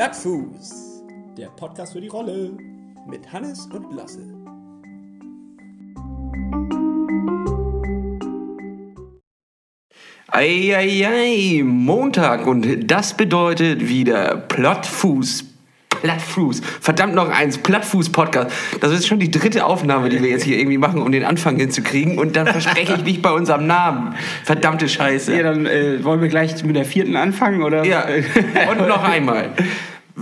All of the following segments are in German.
Plattfuß, der Podcast für die Rolle mit Hannes und Lasse. Eieiei, Montag und das bedeutet wieder Plattfuß. Plattfuß. Verdammt noch eins, Plattfuß-Podcast. Das ist schon die dritte Aufnahme, die wir jetzt hier irgendwie machen, um den Anfang hinzukriegen. Und dann verspreche ich nicht bei unserem Namen. Verdammte Scheiße. Ja, dann äh, wollen wir gleich mit der vierten anfangen, oder? Ja, und noch einmal.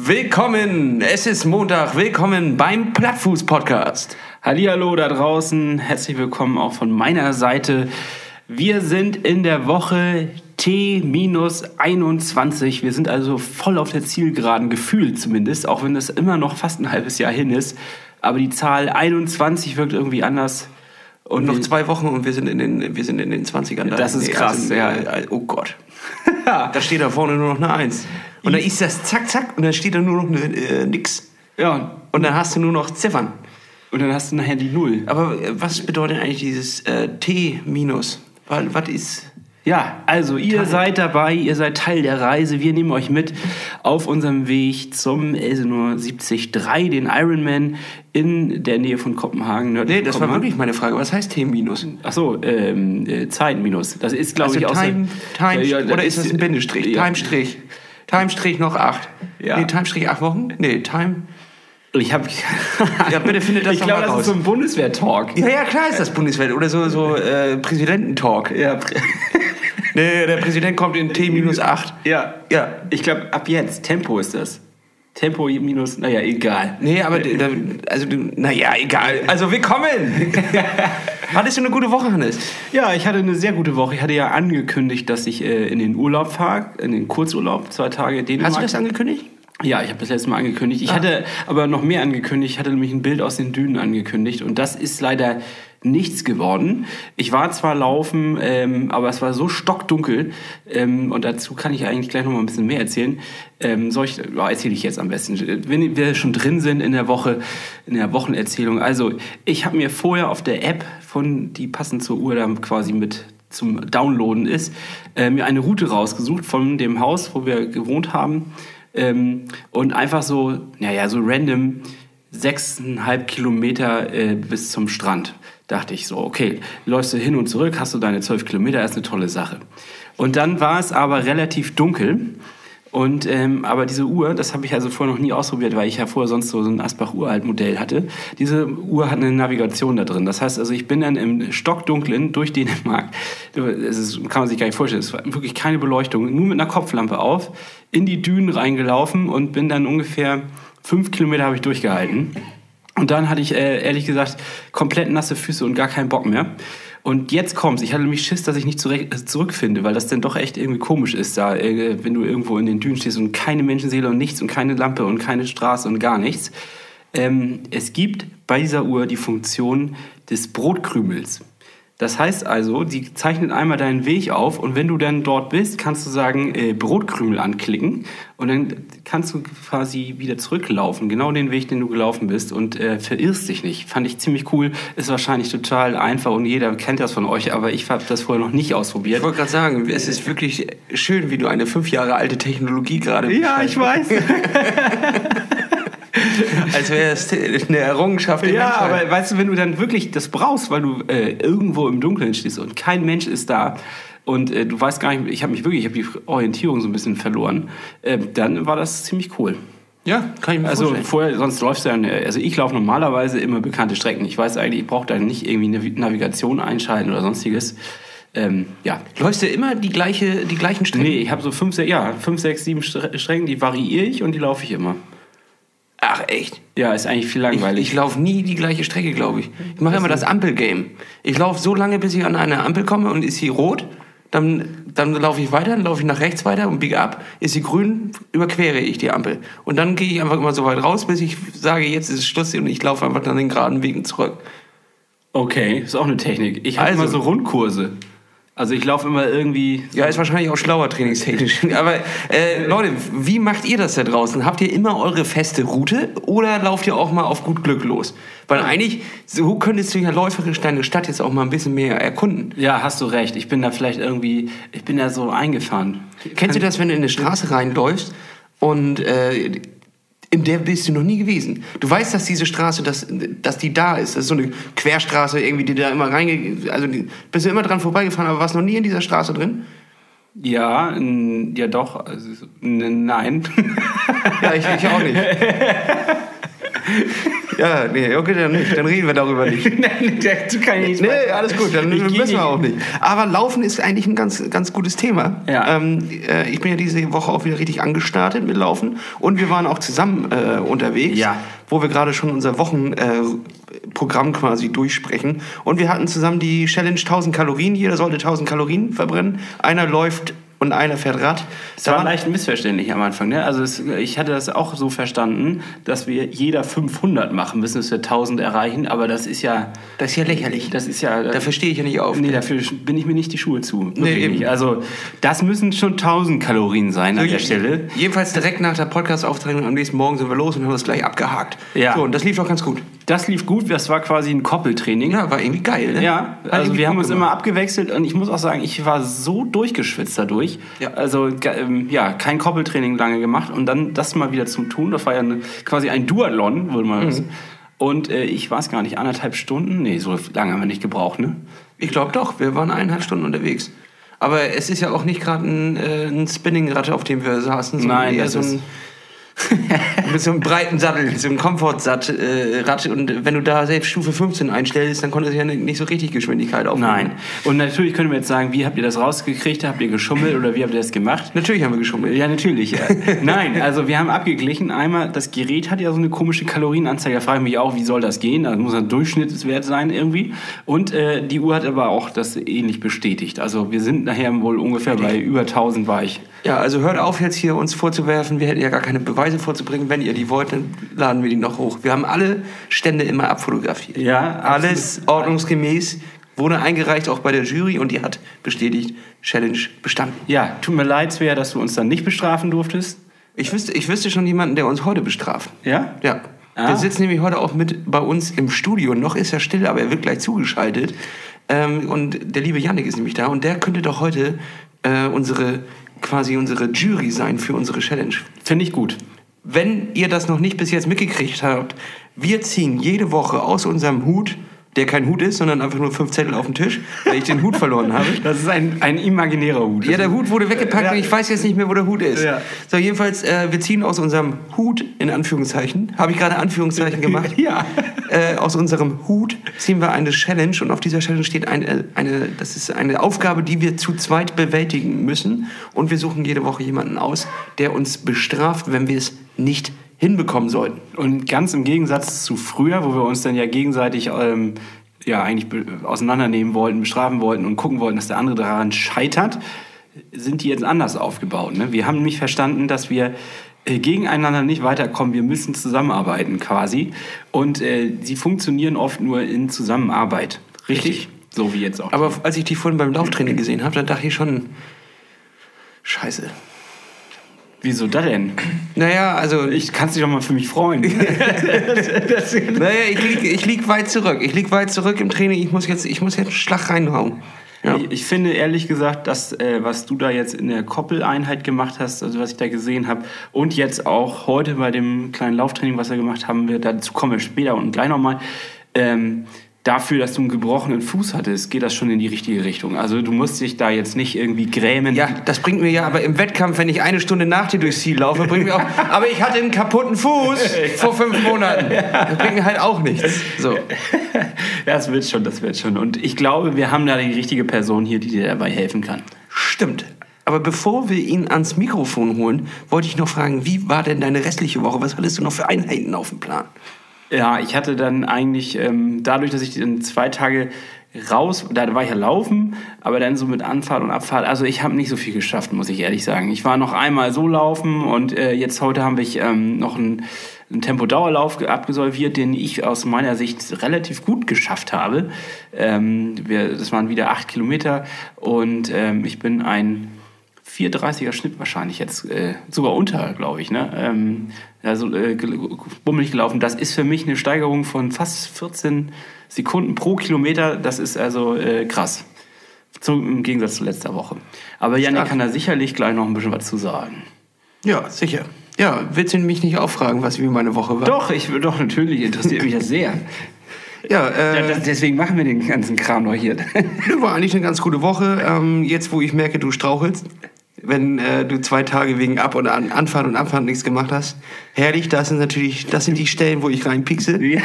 Willkommen, es ist Montag, willkommen beim Plattfuß-Podcast. Hallihallo da draußen, herzlich willkommen auch von meiner Seite. Wir sind in der Woche T-21. Wir sind also voll auf der Zielgeraden, gefühlt zumindest, auch wenn das immer noch fast ein halbes Jahr hin ist. Aber die Zahl 21 wirkt irgendwie anders. Und noch zwei Wochen und wir sind in den, wir sind in den 20ern. Das ist krass, also, ja. äh, Oh Gott. da steht da vorne nur noch eine Eins. Und dann ist das zack, zack und dann steht da nur noch eine, äh, nix. Ja, Und dann hast du nur noch Ziffern. und dann hast du nachher die Null. Aber äh, was bedeutet eigentlich dieses äh, T minus? Weil, was ist. Ja, also ihr seid dabei, ihr seid Teil der Reise. Wir nehmen euch mit auf unserem Weg zum Elsenor 73, den Ironman in der Nähe von Kopenhagen. nördlich Nee, das von war Kopenhagen. wirklich meine Frage. Was heißt T minus? Ach so, ähm, äh, Zeit minus. Das ist, glaube Also ich, auch Time, Time, Ja, ja, oder ist das ein Bindestrich? Ja. Time-Strich. Time-Strich noch acht. Ja. Nee, Time-Strich acht Wochen? Nee, Time. Ich habe. Ja, bitte findet das Ich glaube, das raus. ist so ein Bundeswehr-Talk. Ja, ja, klar ist das Bundeswehr. Oder so, so äh, Präsidententalk. Ja. Nee, der Präsident kommt in T minus acht. ja. Ja. Ich glaube, ab jetzt. Tempo ist das. Tempo minus, naja, egal. Nee, aber da, also du, naja, egal. Also willkommen. Hattest du eine gute Woche, Hannes? Ja, ich hatte eine sehr gute Woche. Ich hatte ja angekündigt, dass ich äh, in den Urlaub fahre, in den Kurzurlaub, zwei Tage Dänemark. Hast du das angekündigt? Ja, ich habe das letzte Mal angekündigt. Ich Ah. hatte aber noch mehr angekündigt. Ich hatte nämlich ein Bild aus den Dünen angekündigt und das ist leider nichts geworden. Ich war zwar laufen, ähm, aber es war so stockdunkel ähm, und dazu kann ich eigentlich gleich noch mal ein bisschen mehr erzählen. Ähm, soll ich, ja, erzähle ich jetzt am besten. Wenn wir schon drin sind in der Woche, in der Wochenerzählung. Also ich habe mir vorher auf der App von, die passend zur Uhr dann quasi mit zum Downloaden ist, äh, mir eine Route rausgesucht von dem Haus, wo wir gewohnt haben. Ähm, und einfach so, naja, so random sechseinhalb Kilometer äh, bis zum Strand. Dachte ich so, okay, läufst du hin und zurück, hast du deine zwölf Kilometer, ist eine tolle Sache. Und dann war es aber relativ dunkel. Und ähm, aber diese Uhr, das habe ich also vorher noch nie ausprobiert, weil ich ja vorher sonst so ein Asbach Uralt-Modell hatte. Diese Uhr hat eine Navigation da drin. Das heißt also, ich bin dann im Stockdunklen durch Dänemark. Das ist, kann man sich gar nicht vorstellen. Es war wirklich keine Beleuchtung, nur mit einer Kopflampe auf, in die Dünen reingelaufen und bin dann ungefähr fünf Kilometer habe ich durchgehalten. Und dann hatte ich äh, ehrlich gesagt komplett nasse Füße und gar keinen Bock mehr. Und jetzt kommt's. Ich hatte nämlich Schiss, dass ich nicht zurück, äh, zurückfinde, weil das dann doch echt irgendwie komisch ist, da, äh, wenn du irgendwo in den Dünen stehst und keine Menschenseele und nichts und keine Lampe und keine Straße und gar nichts. Ähm, es gibt bei dieser Uhr die Funktion des Brotkrümels. Das heißt also, die zeichnet einmal deinen Weg auf und wenn du dann dort bist, kannst du sagen, äh, Brotkrümel anklicken und dann kannst du quasi wieder zurücklaufen, genau den Weg, den du gelaufen bist und äh, verirrst dich nicht. Fand ich ziemlich cool, ist wahrscheinlich total einfach und jeder kennt das von euch, aber ich habe das vorher noch nicht ausprobiert. Ich wollte gerade sagen, es ist wirklich schön, wie du eine fünf Jahre alte Technologie gerade Ja, ich weiß. Als wäre es eine Errungenschaft Ja, Menschheit. aber weißt du, wenn du dann wirklich das brauchst, weil du äh, irgendwo im Dunkeln stehst und kein Mensch ist da und äh, du weißt gar nicht, ich habe mich wirklich, ich habe die Orientierung so ein bisschen verloren, äh, dann war das ziemlich cool. Ja, kann ich mir Also vorstellen. vorher, sonst läufst du ja, also ich laufe normalerweise immer bekannte Strecken. Ich weiß eigentlich, ich brauche da nicht irgendwie eine Navigation einschalten oder sonstiges. Ähm, ja. Läufst du immer die, gleiche, die gleichen Strecken? Nee, ich habe so fünf, sechs, ja, fünf, sechs, sieben Stre- Strecken, die variiere ich und die laufe ich immer. Ach, echt? Ja, ist eigentlich viel Ich, langweilig. ich laufe nie die gleiche Strecke, glaube ich. Ich mache immer das Ampelgame. Ich laufe so lange, bis ich an eine Ampel komme und ist sie rot. Dann, dann laufe ich weiter, dann laufe ich nach rechts weiter und biege ab. Ist sie grün, überquere ich die Ampel. Und dann gehe ich einfach immer so weit raus, bis ich sage, jetzt ist es Schluss und ich laufe einfach dann den geraden Wegen zurück. Okay, ist auch eine Technik. Ich habe Also. immer so Rundkurse. Also ich laufe immer irgendwie. Ja, ist wahrscheinlich auch schlauer trainingstechnisch. Aber äh, Leute, wie macht ihr das da draußen? Habt ihr immer eure feste Route oder lauft ihr auch mal auf gut Glück los? Weil eigentlich, so könntest du ja läuferisch deine Stadt jetzt auch mal ein bisschen mehr erkunden. Ja, hast du recht. Ich bin da vielleicht irgendwie, ich bin da so eingefahren. Kennst du das, wenn du in eine Straße reinläufst Und äh, in der bist du noch nie gewesen. Du weißt, dass diese Straße, dass, dass die da ist. Das ist so eine Querstraße irgendwie, die da immer reinge... Also die, bist du immer dran vorbeigefahren, aber warst noch nie in dieser Straße drin? Ja, n- ja doch. Also, n- nein. Ja, ich, ich auch nicht. ja, nee, okay, dann nicht. Dann reden wir darüber nicht. nein, dazu kann ich nicht Nee, weiter. alles gut, dann Ich müssen wir nicht- auch nicht. Aber Laufen ist eigentlich ein ganz, ganz gutes Thema. Ja. Ähm, äh, ich bin ja diese Woche auch wieder richtig angestartet mit Laufen und wir waren auch zusammen äh, unterwegs, Ja. wo wir gerade schon unser Wochenprogramm äh, quasi durchsprechen. Und wir hatten zusammen die Challenge 1000 Kalorien. Jeder sollte 1000 Kalorien verbrennen. Einer läuft und einer fährt Rad. Es Da war leicht missverständlich am Anfang. Ne? Also es, ich hatte das auch so verstanden, dass wir jeder 500 machen müssen, dass wir 1000 erreichen. Aber das ist ja, das ist ja lächerlich. das ist ja. da verstehe ich ja nicht auf. Nee, dafür bin ich mir nicht die Schuhe zu. Nee, eben. nicht. Also das müssen schon 1000 Kalorien sein an der Stelle. Jedenfalls direkt nach der Podcast-Aufzeichnung am nächsten Morgen sind wir los und haben das gleich abgehakt. Ja. So, und das lief doch ganz gut. Das lief gut. Das war quasi ein Koppeltraining. Ja, war irgendwie geil, ne? Ja, also wir haben uns gemacht. immer abgewechselt und ich muss auch sagen, ich war so durchgeschwitzt dadurch. Ja. Also ähm, ja, kein Koppeltraining lange gemacht und dann das mal wieder zu tun, das war ja eine, quasi ein Duathlon, würde man Mhm. das. Und äh, ich weiß gar nicht, anderthalb Stunden? Nee, so lange haben wir nicht gebraucht, ne? Ich glaube doch, wir waren eineinhalb Stunden unterwegs. Aber es ist ja auch nicht gerade ein, äh, ein Spinningrad, auf dem wir saßen, sondern Nein, eher das so ein, mit so einem breiten Sattel, so einem Komfortrad. Äh, und wenn du da selbst Stufe 15 einstellst, dann konnte es ja nicht so richtig Geschwindigkeit aufnehmen. Nein. Und natürlich können wir jetzt sagen, wie habt ihr das rausgekriegt? Habt ihr geschummelt oder wie habt ihr das gemacht? Natürlich haben wir geschummelt. Ja, natürlich. ja. Nein, also wir haben abgeglichen. Einmal, das Gerät hat ja so eine komische Kalorienanzeige. Da frage ich mich auch, wie soll das gehen? Das muss ein Durchschnittswert sein irgendwie. Und äh, die Uhr hat aber auch das ähnlich bestätigt. Also wir sind nachher wohl ungefähr bei über 1000 war ich. Ja, also hört auf jetzt hier uns vorzuwerfen, wir hätten ja gar keine Beweise vorzubringen. Wenn ihr die wollt, dann laden wir die noch hoch. Wir haben alle Stände immer abfotografiert. Ja, Alles ordnungsgemäß, wurde eingereicht auch bei der Jury und die hat bestätigt, Challenge bestanden. Ja, tut mir leid, Svea, dass du uns dann nicht bestrafen durftest. Ich wüsste, ich wüsste schon jemanden, der uns heute bestraft. Ja? Ja. Ah. Der sitzt nämlich heute auch mit bei uns im Studio. Noch ist er still, aber er wird gleich zugeschaltet. Ähm, und der liebe Yannick ist nämlich da und der könnte doch heute äh, unsere quasi unsere Jury sein für unsere Challenge. Finde ich gut. Wenn ihr das noch nicht bis jetzt mitgekriegt habt, wir ziehen jede Woche aus unserem Hut, der kein Hut ist, sondern einfach nur fünf Zettel auf den Tisch, weil ich den Hut verloren habe. Das ist ein, ein imaginärer Hut. Ja, der Hut wurde weggepackt Ja. und ich weiß jetzt nicht mehr, wo der Hut ist. Ja. So, jedenfalls, äh, wir ziehen aus unserem Hut, in Anführungszeichen, habe ich gerade Anführungszeichen gemacht? Ja. Äh, aus unserem Hut ziehen wir eine Challenge und auf dieser Challenge steht eine, eine, das ist eine Aufgabe, die wir zu zweit bewältigen müssen und wir suchen jede Woche jemanden aus, der uns bestraft, wenn wir es nicht hinbekommen sollten. Und ganz im Gegensatz zu früher, wo wir uns dann ja gegenseitig ähm, ja eigentlich auseinandernehmen wollten, bestrafen wollten und gucken wollten, dass der andere daran scheitert, sind die jetzt anders aufgebaut. Ne? Wir haben nämlich verstanden, dass wir äh, gegeneinander nicht weiterkommen. Wir müssen zusammenarbeiten quasi. Und äh, sie funktionieren oft nur in Zusammenarbeit. Richtig? So wie jetzt auch. Aber als ich die vorhin beim Lauftraining gesehen habe, dann dachte ich schon, scheiße. Wieso das denn? Naja, also Ich kann dich doch mal für mich freuen. Naja, ich lieg, ich lieg weit zurück. Ich lieg weit zurück im Training. Ich muss jetzt, ich muss jetzt einen Schlag reinhauen. Ja. Ich, ich finde ehrlich gesagt, dass äh, was du da jetzt in der Koppeleinheit gemacht hast, also was ich da gesehen habe, und jetzt auch heute bei dem kleinen Lauftraining, was wir gemacht haben, wir, dazu kommen wir später und gleich nochmal, ähm, dafür, dass du einen gebrochenen Fuß hattest, geht das schon in die richtige Richtung. Also du musst dich da jetzt nicht irgendwie grämen. Ja, das bringt mir ja aber im Wettkampf, wenn ich eine Stunde nach dir durchs Ziel laufe, bringt mir auch. Aber ich hatte einen kaputten Fuß vor fünf Monaten. Das bringt mir halt auch nichts. So. Das wird schon, das wird schon. Und ich glaube, wir haben da die richtige Person hier, die dir dabei helfen kann. Stimmt. Aber bevor wir ihn ans Mikrofon holen, wollte ich noch fragen, wie war denn deine restliche Woche? Was hattest du noch für Einheiten auf dem Plan? Ja, ich hatte dann eigentlich, ähm, dadurch, dass ich dann zwei Tage raus, da war ich ja laufen, aber dann so mit Anfahrt und Abfahrt, also ich habe nicht so viel geschafft, muss ich ehrlich sagen. Ich war noch einmal so laufen und äh, jetzt heute haben wir ähm, noch einen, einen Tempo-Dauerlauf ge- abgesolviert, den ich aus meiner Sicht relativ gut geschafft habe. Ähm, wir, das waren wieder acht Kilometer und ähm, ich bin ein 4,30er Schnitt wahrscheinlich jetzt, äh, sogar unter, glaube ich. Ne? Ähm, also äh, bummelig gelaufen. Das ist für mich eine Steigerung von fast 14 Sekunden pro Kilometer. Das ist also äh, krass. Zum, Im Gegensatz zu letzter Woche. Aber Janik Stark. kann da sicherlich gleich noch ein bisschen was zu sagen. Ja, sicher. Ja, willst du mich nicht auch fragen, was wie meine Woche war? Doch, ich doch natürlich interessiert mich das sehr. Ja, äh, Ja, deswegen machen wir den ganzen Kram noch hier. war eigentlich eine ganz gute Woche. Ähm, jetzt, wo ich merke, du strauchelst, wenn äh, du zwei Tage wegen Ab- und An Anfahrt und Abfahrt nichts gemacht hast. Herrlich, das sind natürlich, das sind die Stellen, wo ich reinpiekse. ja.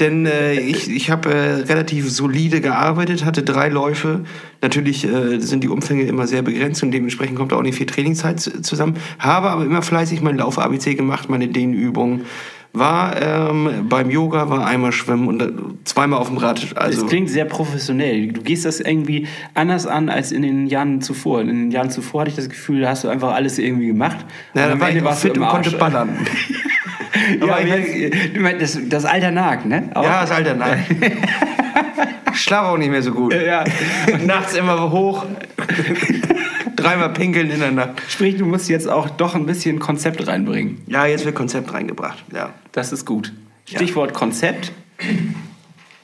Denn äh, ich, ich habe äh, relativ solide gearbeitet, hatte drei Läufe. Natürlich äh, sind die Umfänge immer sehr begrenzt und dementsprechend kommt auch nicht viel Trainingszeit zu- zusammen. Habe aber immer fleißig mein Lauf-ABC gemacht, meine Dehnübungen. War ähm, beim Yoga, war einmal schwimmen und äh, zweimal auf dem Rad. Das Also klingt sehr professionell. Du gehst das irgendwie anders an als in den Jahren zuvor. In den Jahren zuvor hatte ich das Gefühl, da hast du einfach alles irgendwie gemacht. ja, Und da am war ich warst fit und konnte ballern. Ja, Aber aber ich- meinst, das, das Alter nagt, ne? Auch- Ja, das Alter, nein. Schlaf auch nicht mehr so gut. ja. Nachts immer hoch. Dreimal pinkeln in der Nacht. Sprich, du musst jetzt auch doch ein bisschen Konzept reinbringen. Ja, jetzt wird Konzept reingebracht. Ja. Das ist gut. Stichwort Konzept.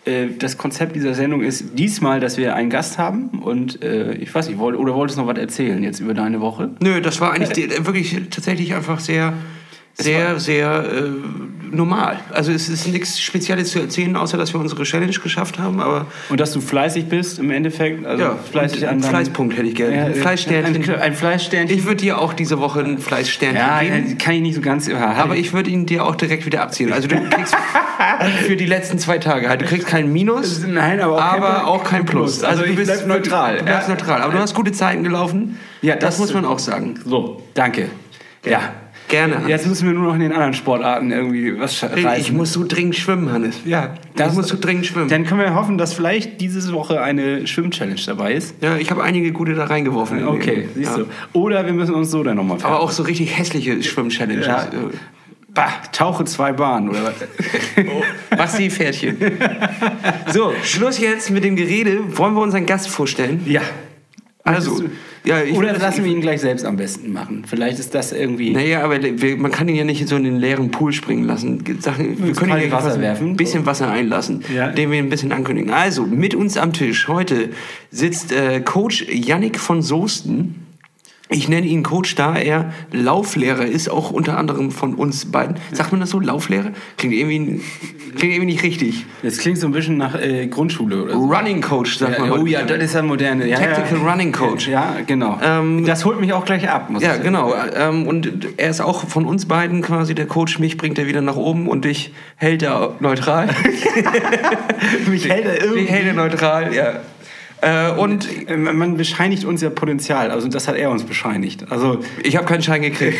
Äh, Das Konzept dieser Sendung ist diesmal, dass wir einen Gast haben und äh, ich weiß nicht, oder wolltest du noch was erzählen jetzt über deine Woche? Nö, das war eigentlich wirklich tatsächlich einfach sehr, sehr, sehr äh, normal. Also es ist nichts Spezielles zu erzählen, außer dass wir unsere Challenge geschafft haben. Aber Und dass du fleißig bist im Endeffekt. Also ja, fleißig an Fleißpunkt hätte ich gerne. Ja, ein Fleißsternchen. Ein, ein Fleißsternchen. Ich würde dir auch diese Woche ein Fleißsternchen ja, geben. kann ich nicht so ganz. Ja, Aber ich würde ihn dir auch direkt wieder abziehen. Also du kriegst für die letzten zwei Tage halt. Du kriegst kein Minus, Nein, aber auch kein aber Plus. auch kein Plus. Also du ich bleib neutral. Du bleibst neutral. Aber du hast gute Zeiten gelaufen. Ja, das, das- muss man auch sagen. So, danke. Ja. Gerne. Hannes. Jetzt müssen wir nur noch in den anderen Sportarten irgendwie was reißen. ich muss so dringend schwimmen, Hannes. Ja, ich muss so dringend schwimmen. Dann können wir hoffen, dass vielleicht diese Woche eine Schwimm-Challenge dabei ist. Ja, ich habe einige gute da reingeworfen. Okay, siehst ja. du. Oder wir müssen uns so dann nochmal Aber auch so richtig hässliche Schwimm-Challenges. Ja. Bah, tauche zwei Bahnen oder was? Mach's die Pferdchen. so, Schluss jetzt mit dem Gerede. Wollen wir unseren Gast vorstellen? ja. Also, ja, Oder lassen wir ihn gleich selbst am besten machen. Vielleicht ist das irgendwie. Naja, aber wir, man kann ihn ja nicht so in den leeren Pool springen lassen. Sachen, wir können ihn Wasser was- werfen. Ein bisschen Wasser einlassen, Ja. den wir ein bisschen ankündigen. Also, mit uns am Tisch heute sitzt äh, Coach Yannick von Soesten. Ich nenne ihn Coach, da er Lauflehrer ist, auch unter anderem von uns beiden. Sagt man das so, Lauflehrer? Klingt irgendwie, klingt irgendwie nicht richtig. Das klingt so ein bisschen nach äh, Grundschule oder so. Running Coach, sagt man Ja, oh heute. ja, das ist ja moderne. Ja, Tactical ja. Running Coach. Ja, genau. Ähm, das holt mich auch gleich ab, muss Ja, ich sagen. genau. Ähm, und er ist auch von uns beiden quasi der Coach. Mich bringt er wieder nach oben und dich hält er neutral. Mich hält er irgendwie. Dich hält er neutral, ja. Äh, und Äh, Man bescheinigt uns ja Potenzial, also das hat er uns bescheinigt. Also ich habe keinen Schein gekriegt.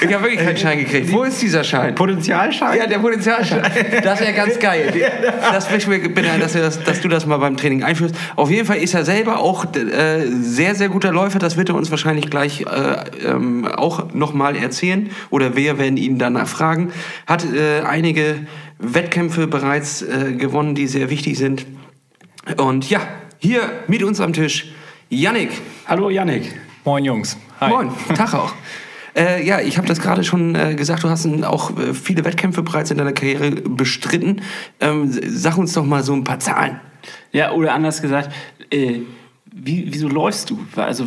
Ich habe wirklich keinen Schein gekriegt. Wo ist dieser Schein? Potenzialschein? Ja, der Potenzialschein. Das wäre ganz geil. Das möchte ich mir bitte, dass, du das, dass du das mal beim Training einführst. Auf jeden Fall ist er selber auch äh, sehr, sehr guter Läufer. Das wird er uns wahrscheinlich gleich äh, ähm, auch nochmal erzählen. Oder wir werden ihn danach fragen. Hat äh, einige Wettkämpfe bereits äh, gewonnen, die sehr wichtig sind. Und ja, hier mit uns am Tisch Yannick. Hallo Yannick. Moin Jungs. Hi. Moin, Tag auch. Äh, ja, ich habe das gerade schon äh, gesagt, du hast auch äh, viele Wettkämpfe bereits in deiner Karriere bestritten. Ähm, sag uns doch mal so ein paar Zahlen. Ja, oder anders gesagt, äh, wie, wieso läufst du? Also,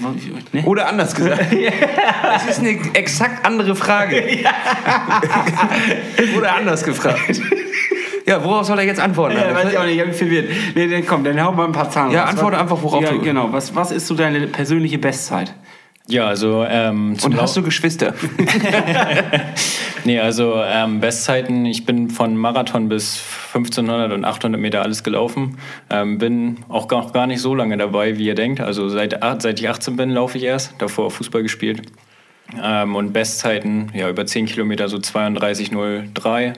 ne? Oder anders gesagt. Das ist eine exakt andere Frage. Oder anders gefragt. Ja, worauf soll er jetzt antworten? Ja, weiß ich auch nicht, ich hab mich verwirrt. Nee, nee, komm, dann hau mal ein paar Zahlen Ja, raus. antworte Was- einfach, worauf ja, du- genau. Was, was ist so deine persönliche Bestzeit? Ja, also ähm, zum Und hast du Geschwister? Nee, also ähm, Bestzeiten, ich bin von Marathon bis 1500 und 800 Meter alles gelaufen. Ähm, bin auch gar, gar nicht so lange dabei, wie ihr denkt. Also seit, seit ich 18 bin, laufe ich erst. Davor Fußball gespielt. Ähm, und Bestzeiten, ja, über 10 Kilometer so 32,03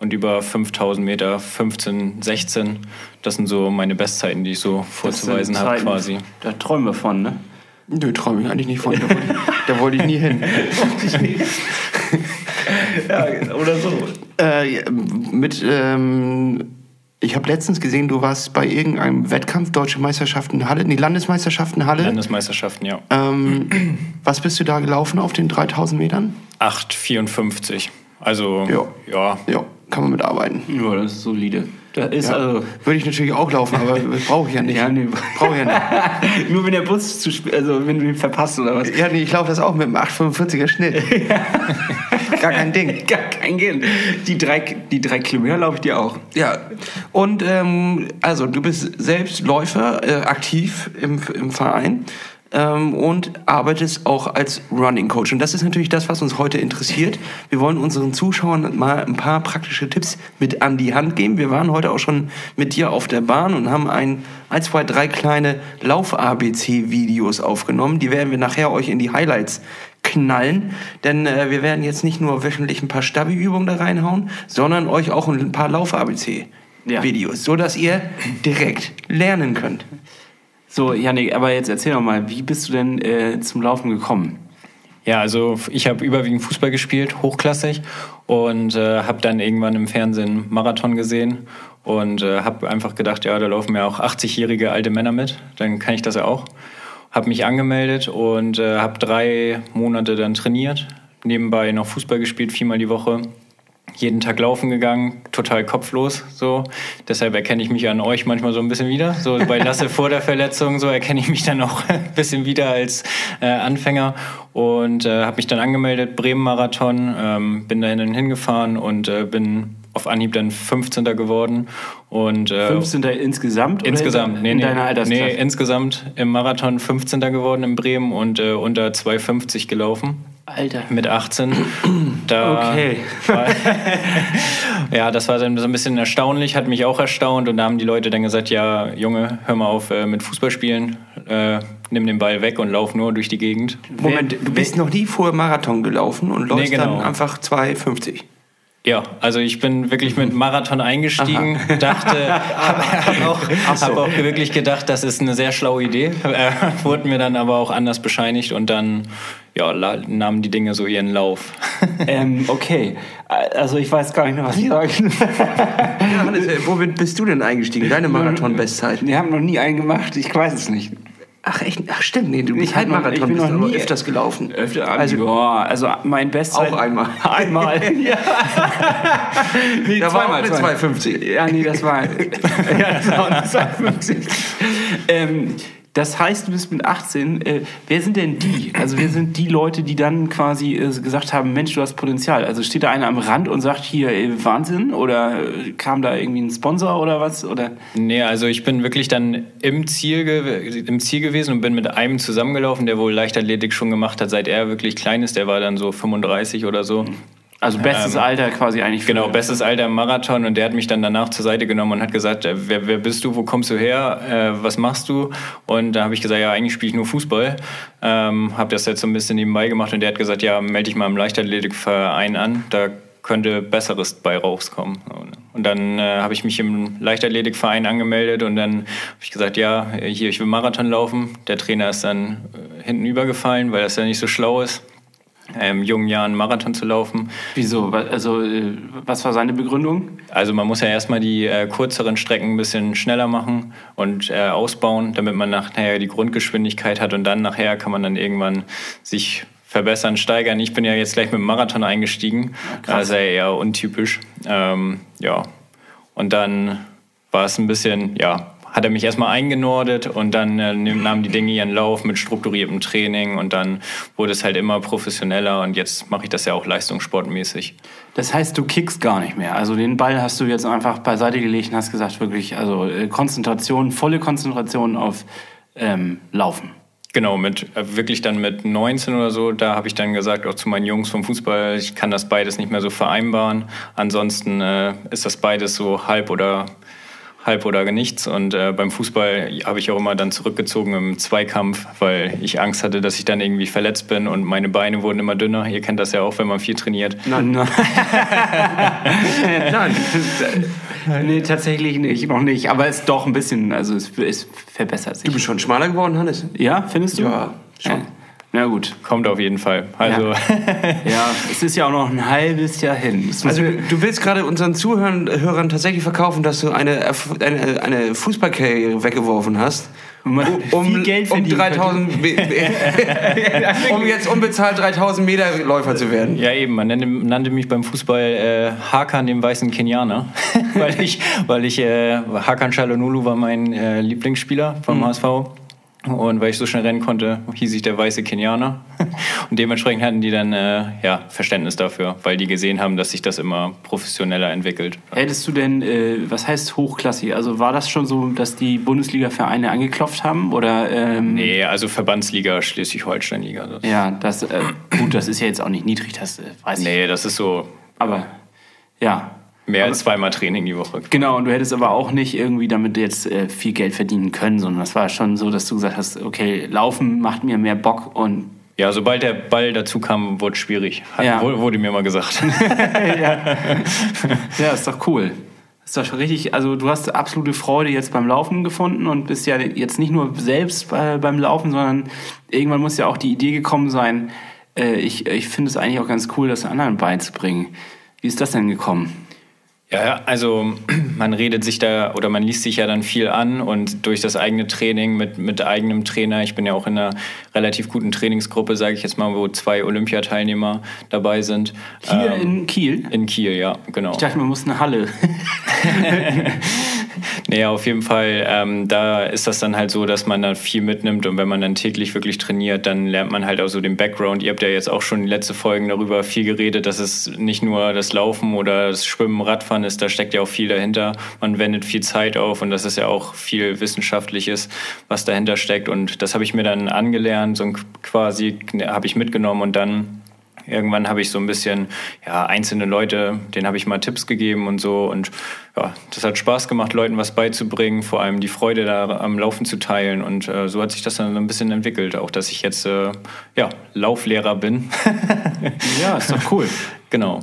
und über 5000 Meter 15, 16. Das sind so meine Bestzeiten, die ich so vorzuweisen habe quasi. Da träumen wir von, ne? Nö, traue ich eigentlich nicht von. Da wollte ich, da wollte ich nie hin. Ja, oder so. Äh, mit, ähm, ich habe letztens gesehen, du warst bei irgendeinem Wettkampf, Deutsche Meisterschaften Halle, nee, Landesmeisterschaften Halle. Landesmeisterschaften, ja. ähm, was bist du da gelaufen auf den 3000 Metern? 8,54. Also, Ja. ja, Ja, kann man mitarbeiten. Ja, das ist solide. Da ist Ja. also. Würde ich natürlich auch laufen, aber brauche ich ja nicht. Ja, nee. Brauche ich ja nicht. Nur wenn der Bus zu also wenn du ihn verpasst oder was? Ja, nee, ich laufe das auch mit einem 845er Schnitt. Gar kein Ding. Gar kein Geld. Die drei, die drei Kilometer laufe ich dir auch. Ja, und ähm, also du bist selbst Läufer, äh, aktiv im, im Verein ähm, und arbeitest auch als Running Coach. Und das ist natürlich das, was uns heute interessiert. Wir wollen unseren Zuschauern mal ein paar praktische Tipps mit an die Hand geben. Wir waren heute auch schon mit dir auf der Bahn und haben ein, ein zwei, drei kleine Lauf-ABC-Videos aufgenommen. Die werden wir nachher euch in die Highlights knallen, denn äh, wir werden jetzt nicht nur wöchentlich ein paar Stabi-Übungen da reinhauen, sondern euch auch ein paar Lauf-ABC-Videos, so dass ihr direkt lernen könnt. So, Janik, aber jetzt erzähl doch mal, wie bist du denn äh, zum Laufen gekommen? Ja, also ich habe überwiegend Fußball gespielt, hochklassig und äh, habe dann irgendwann im Fernsehen Marathon gesehen und äh, habe einfach gedacht, ja, da laufen ja auch 80-jährige alte Männer mit, dann kann ich das ja auch. Habe mich angemeldet und äh, habe drei Monate dann trainiert, nebenbei noch Fußball gespielt, viermal die Woche. Jeden Tag laufen gegangen, total kopflos, so. Deshalb erkenne ich mich an euch manchmal so ein bisschen wieder. So bei Lasse vor der Verletzung, so erkenne ich mich dann auch ein bisschen wieder als äh, Anfänger und äh, habe mich dann angemeldet, Bremen-Marathon, ähm, bin dahin hingefahren und äh, bin auf Anhieb dann 15. geworden. Und, äh, 15. insgesamt? Insgesamt, in, nee, in nee, deiner Altersklasse? nee, insgesamt im Marathon 15. geworden in Bremen und äh, unter 2,50 gelaufen. Alter. Mit 18. Da Okay. War, ja, das war dann so ein bisschen erstaunlich, hat mich auch erstaunt. Und da haben die Leute dann gesagt, ja, Junge, hör mal auf äh, mit Fußball spielen, äh, nimm den Ball weg und lauf nur durch die Gegend. Moment, du bist noch nie vor Marathon gelaufen und läufst Nee, genau. dann einfach 2,50. Ja, also ich bin wirklich mit Marathon eingestiegen, dachte, habe hab auch, hab auch wirklich gedacht, das ist eine sehr schlaue Idee. Äh, wurde mir dann aber auch anders bescheinigt und dann ja, nahmen die Dinge so ihren Lauf. ähm, okay. Also ich weiß gar nicht mehr, was ich sagen Ja, Hannes, äh, womit bist du denn eingestiegen? Deine Marathon-Bestzeit? Wir haben noch nie einen gemacht, ich weiß es nicht. Ach echt? Ach stimmt, nee, du bist Halbmarathon, ich bin bist noch nie- öfters gelaufen. Öfter Also, ja, also mein Bestzeit... Auch einmal. Einmal, ja. nee, da war auch eine zweimal. 2,50. Ja, nee, das war. ja, das war eine 52. ähm, das heißt, du bist mit 18. Äh, wer sind denn die? Also, wer sind die Leute, die dann quasi äh, gesagt haben: Mensch, du hast Potenzial? Also, steht da einer am Rand und sagt: Hier, äh, Wahnsinn? Oder äh, kam da irgendwie ein Sponsor oder was? Oder? Nee, also ich bin wirklich dann im Ziel, im Ziel gewesen und bin mit einem zusammengelaufen, der wohl Leichtathletik schon gemacht hat, seit er wirklich klein ist. Der war dann so 35 oder so. Also, bestes Alter quasi eigentlich. für- Genau, bestes Alter im Marathon und der hat mich dann danach zur Seite genommen und hat gesagt, äh, wer, wer bist du, wo kommst du her, äh, was machst du? Und da habe ich gesagt, ja, eigentlich spiele ich nur Fußball. Ähm, habe das jetzt so ein bisschen nebenbei gemacht und der hat gesagt, ja, melde dich mal im Leichtathletikverein an, da könnte Besseres bei rauskommen. Und dann äh, habe ich mich im Leichtathletikverein angemeldet und dann habe ich gesagt, ja, hier, ich will Marathon laufen. Der Trainer ist dann äh, hinten übergefallen, weil das ja nicht so schlau ist, äh, im jungen Jahren Marathon zu laufen. Wieso? Also, äh, was war seine Begründung? Also man muss ja erstmal die äh, kürzeren Strecken ein bisschen schneller machen und äh, ausbauen, damit man nachher die Grundgeschwindigkeit hat und dann nachher kann man dann irgendwann sich verbessern, steigern. Ich bin ja jetzt gleich mit dem Marathon eingestiegen, also eher untypisch. Ähm, ja, und dann war es ein bisschen, ja, hat er mich erstmal eingenordet und dann äh, nahmen die Dinge ihren Lauf mit strukturiertem Training und dann wurde es halt immer professioneller und jetzt mache ich das ja auch leistungssportmäßig. Das heißt, du kickst gar nicht mehr. Also den Ball hast du jetzt einfach beiseite gelegt und hast gesagt, wirklich, also äh, Konzentration, volle Konzentration auf ähm, Laufen. Genau, mit äh, wirklich dann mit 19 oder so, da habe ich dann gesagt, auch zu meinen Jungs vom Fußball, ich kann das beides nicht mehr so vereinbaren. Ansonsten äh, ist das beides so halb oder halb oder nichts. Und äh, beim Fußball habe ich auch immer dann zurückgezogen im Zweikampf, weil ich Angst hatte, dass ich dann irgendwie verletzt bin und meine Beine wurden immer dünner. Ihr kennt das ja auch, wenn man viel trainiert. Nein, nein. Nein, nee, tatsächlich nicht, noch nicht. Aber es ist doch ein bisschen, also es, es verbessert sich. du bist schon schmaler geworden, Hannes. ja, findest du? Ja, schon. Äh, na gut. Kommt auf jeden Fall. Also Ja, es ist ja auch noch ein halbes Jahr hin. Also du willst gerade unseren Zuhörern Hörern tatsächlich verkaufen, dass du eine, eine, eine Fußballkarriere weggeworfen hast um, viel Geld um verdienen 3000 Me- um jetzt unbezahlt 3000 Meter Läufer zu werden. Ja, eben. Man nannte, nannte mich beim Fußball äh, Hakan, dem weißen Kenianer. weil ich, weil ich äh, Hakan Çalhanoğlu war mein äh, Lieblingsspieler vom HSV. Und weil ich so schnell rennen konnte, hieß ich der weiße Kenianer. Und dementsprechend hatten die dann äh, ja, Verständnis dafür, weil die gesehen haben, dass sich das immer professioneller entwickelt. Hättest du denn, äh, was heißt hochklassig? Also war das schon so, dass die Bundesliga-Vereine angeklopft haben? Oder, ähm, Nee, also Verbandsliga, Schleswig-Holstein-Liga. Ja, das, äh, gut, das ist ja jetzt auch nicht niedrig, das äh, weiß ich. Nee, das ist so Aber, ja. Mehr als zweimal Training die Woche. Genau, und du hättest aber auch nicht irgendwie damit jetzt äh, viel Geld verdienen können, sondern das war schon so, dass du gesagt hast, okay, laufen macht mir mehr Bock und Ja, sobald der Ball dazu kam, wurde es schwierig. Hat, Ja. wu- Wurde mir mal gesagt. Ja, ist doch cool. Ist doch schon richtig, also du hast absolute Freude jetzt beim Laufen gefunden und bist ja jetzt nicht nur selbst äh, beim Laufen, sondern irgendwann muss ja auch die Idee gekommen sein, äh, ich, ich finde es eigentlich auch ganz cool, das anderen beizubringen. Wie ist das denn gekommen? Ja, ja, also man redet sich da oder man liest sich ja dann viel an und durch das eigene Training mit, mit eigenem Trainer, ich bin ja auch in einer relativ guten Trainingsgruppe, sage ich jetzt mal, wo zwei Olympiateilnehmer dabei sind. Hier Ähm, in Kiel? in Kiel, ja, genau. Ich dachte, man muss eine Halle. Naja, auf jeden Fall, ähm, da ist das dann halt so, dass man da viel mitnimmt und wenn man dann täglich wirklich trainiert, dann lernt man halt auch so den Background. Ihr habt ja jetzt auch schon die letzten Folgen darüber viel geredet, dass es nicht nur das Laufen oder das Schwimmen, Radfahren ist, da steckt ja auch viel dahinter. Man wendet viel Zeit auf und das ist ja auch viel Wissenschaftliches, was dahinter steckt und das habe ich mir dann angelernt, so quasi habe ich mitgenommen und dann Irgendwann habe ich so ein bisschen, ja, einzelne Leute, denen habe ich mal Tipps gegeben und so. Und ja, das hat Spaß gemacht, Leuten was beizubringen, vor allem die Freude da am Laufen zu teilen. Und äh, so hat sich das dann so ein bisschen entwickelt, auch dass ich jetzt, äh, ja, Lauflehrer bin. ja, ist doch cool. genau.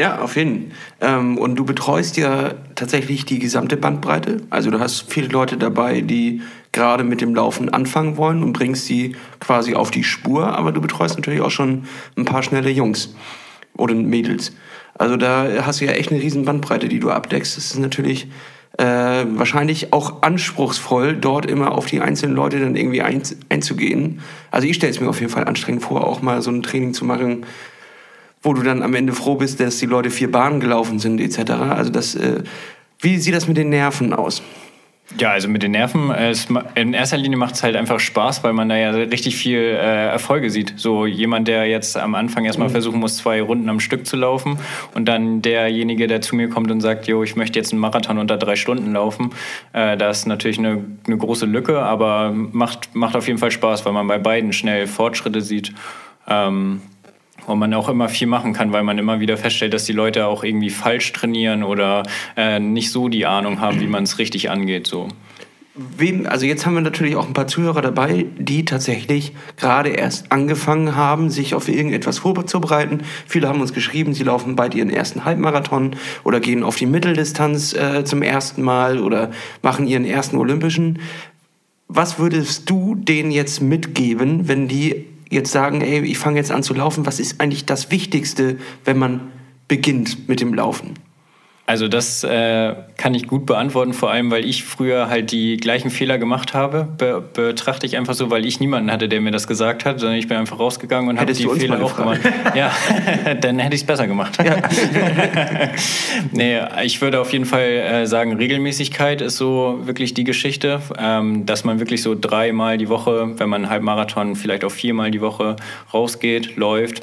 Ja, auf jeden Fall. Ähm, und du betreust ja tatsächlich die gesamte Bandbreite. Also du hast viele Leute dabei, die gerade mit dem Laufen anfangen wollen und bringst sie quasi auf die Spur. Aber du betreust natürlich auch schon ein paar schnelle Jungs oder Mädels. Also da hast du ja echt eine riesen Bandbreite, die du abdeckst. Das ist natürlich äh, wahrscheinlich auch anspruchsvoll, dort immer auf die einzelnen Leute dann irgendwie ein, einzugehen. Also ich stelle es mir auf jeden Fall anstrengend vor, auch mal so ein Training zu machen, wo du dann am Ende froh bist, dass die Leute vier Bahnen gelaufen sind etc. Also das, äh, wie sieht das mit den Nerven aus? Ja, also mit den Nerven, äh, es, in erster Linie macht es halt einfach Spaß, weil man da ja richtig viel äh, Erfolge sieht. So jemand, der jetzt am Anfang erstmal versuchen muss, zwei Runden am Stück zu laufen und dann derjenige, der zu mir kommt und sagt, jo, ich möchte jetzt einen Marathon unter drei Stunden laufen, äh, da ist natürlich eine, eine große Lücke, aber macht, macht auf jeden Fall Spaß, weil man bei beiden schnell Fortschritte sieht. Ähm, und man auch immer viel machen kann, weil man immer wieder feststellt, dass die Leute auch irgendwie falsch trainieren oder äh, nicht so die Ahnung haben, wie man es richtig angeht. So. Wem, also jetzt haben wir natürlich auch ein paar Zuhörer dabei, die tatsächlich gerade erst angefangen haben, sich auf irgendetwas vorzubereiten. Viele haben uns geschrieben, sie laufen bald ihren ersten Halbmarathon oder gehen auf die Mitteldistanz äh, zum ersten Mal oder machen ihren ersten Olympischen. Was würdest du denen jetzt mitgeben, wenn die jetzt sagen, ey, ich fange jetzt an zu laufen? Was ist eigentlich das Wichtigste, wenn man beginnt mit dem Laufen? Also das äh, kann ich gut beantworten, vor allem weil ich früher halt die gleichen Fehler gemacht habe. Be betrachte ich einfach so, weil ich niemanden hatte, der mir das gesagt hat, sondern ich bin einfach rausgegangen und habe die Fehler auch gemacht. Ja, dann hätte ich es besser gemacht. nee, ich würde auf jeden Fall äh, sagen, Regelmäßigkeit ist so wirklich die Geschichte, ähm, dass man wirklich so dreimal die Woche, wenn man einen Halbmarathon vielleicht auch viermal die Woche rausgeht, läuft.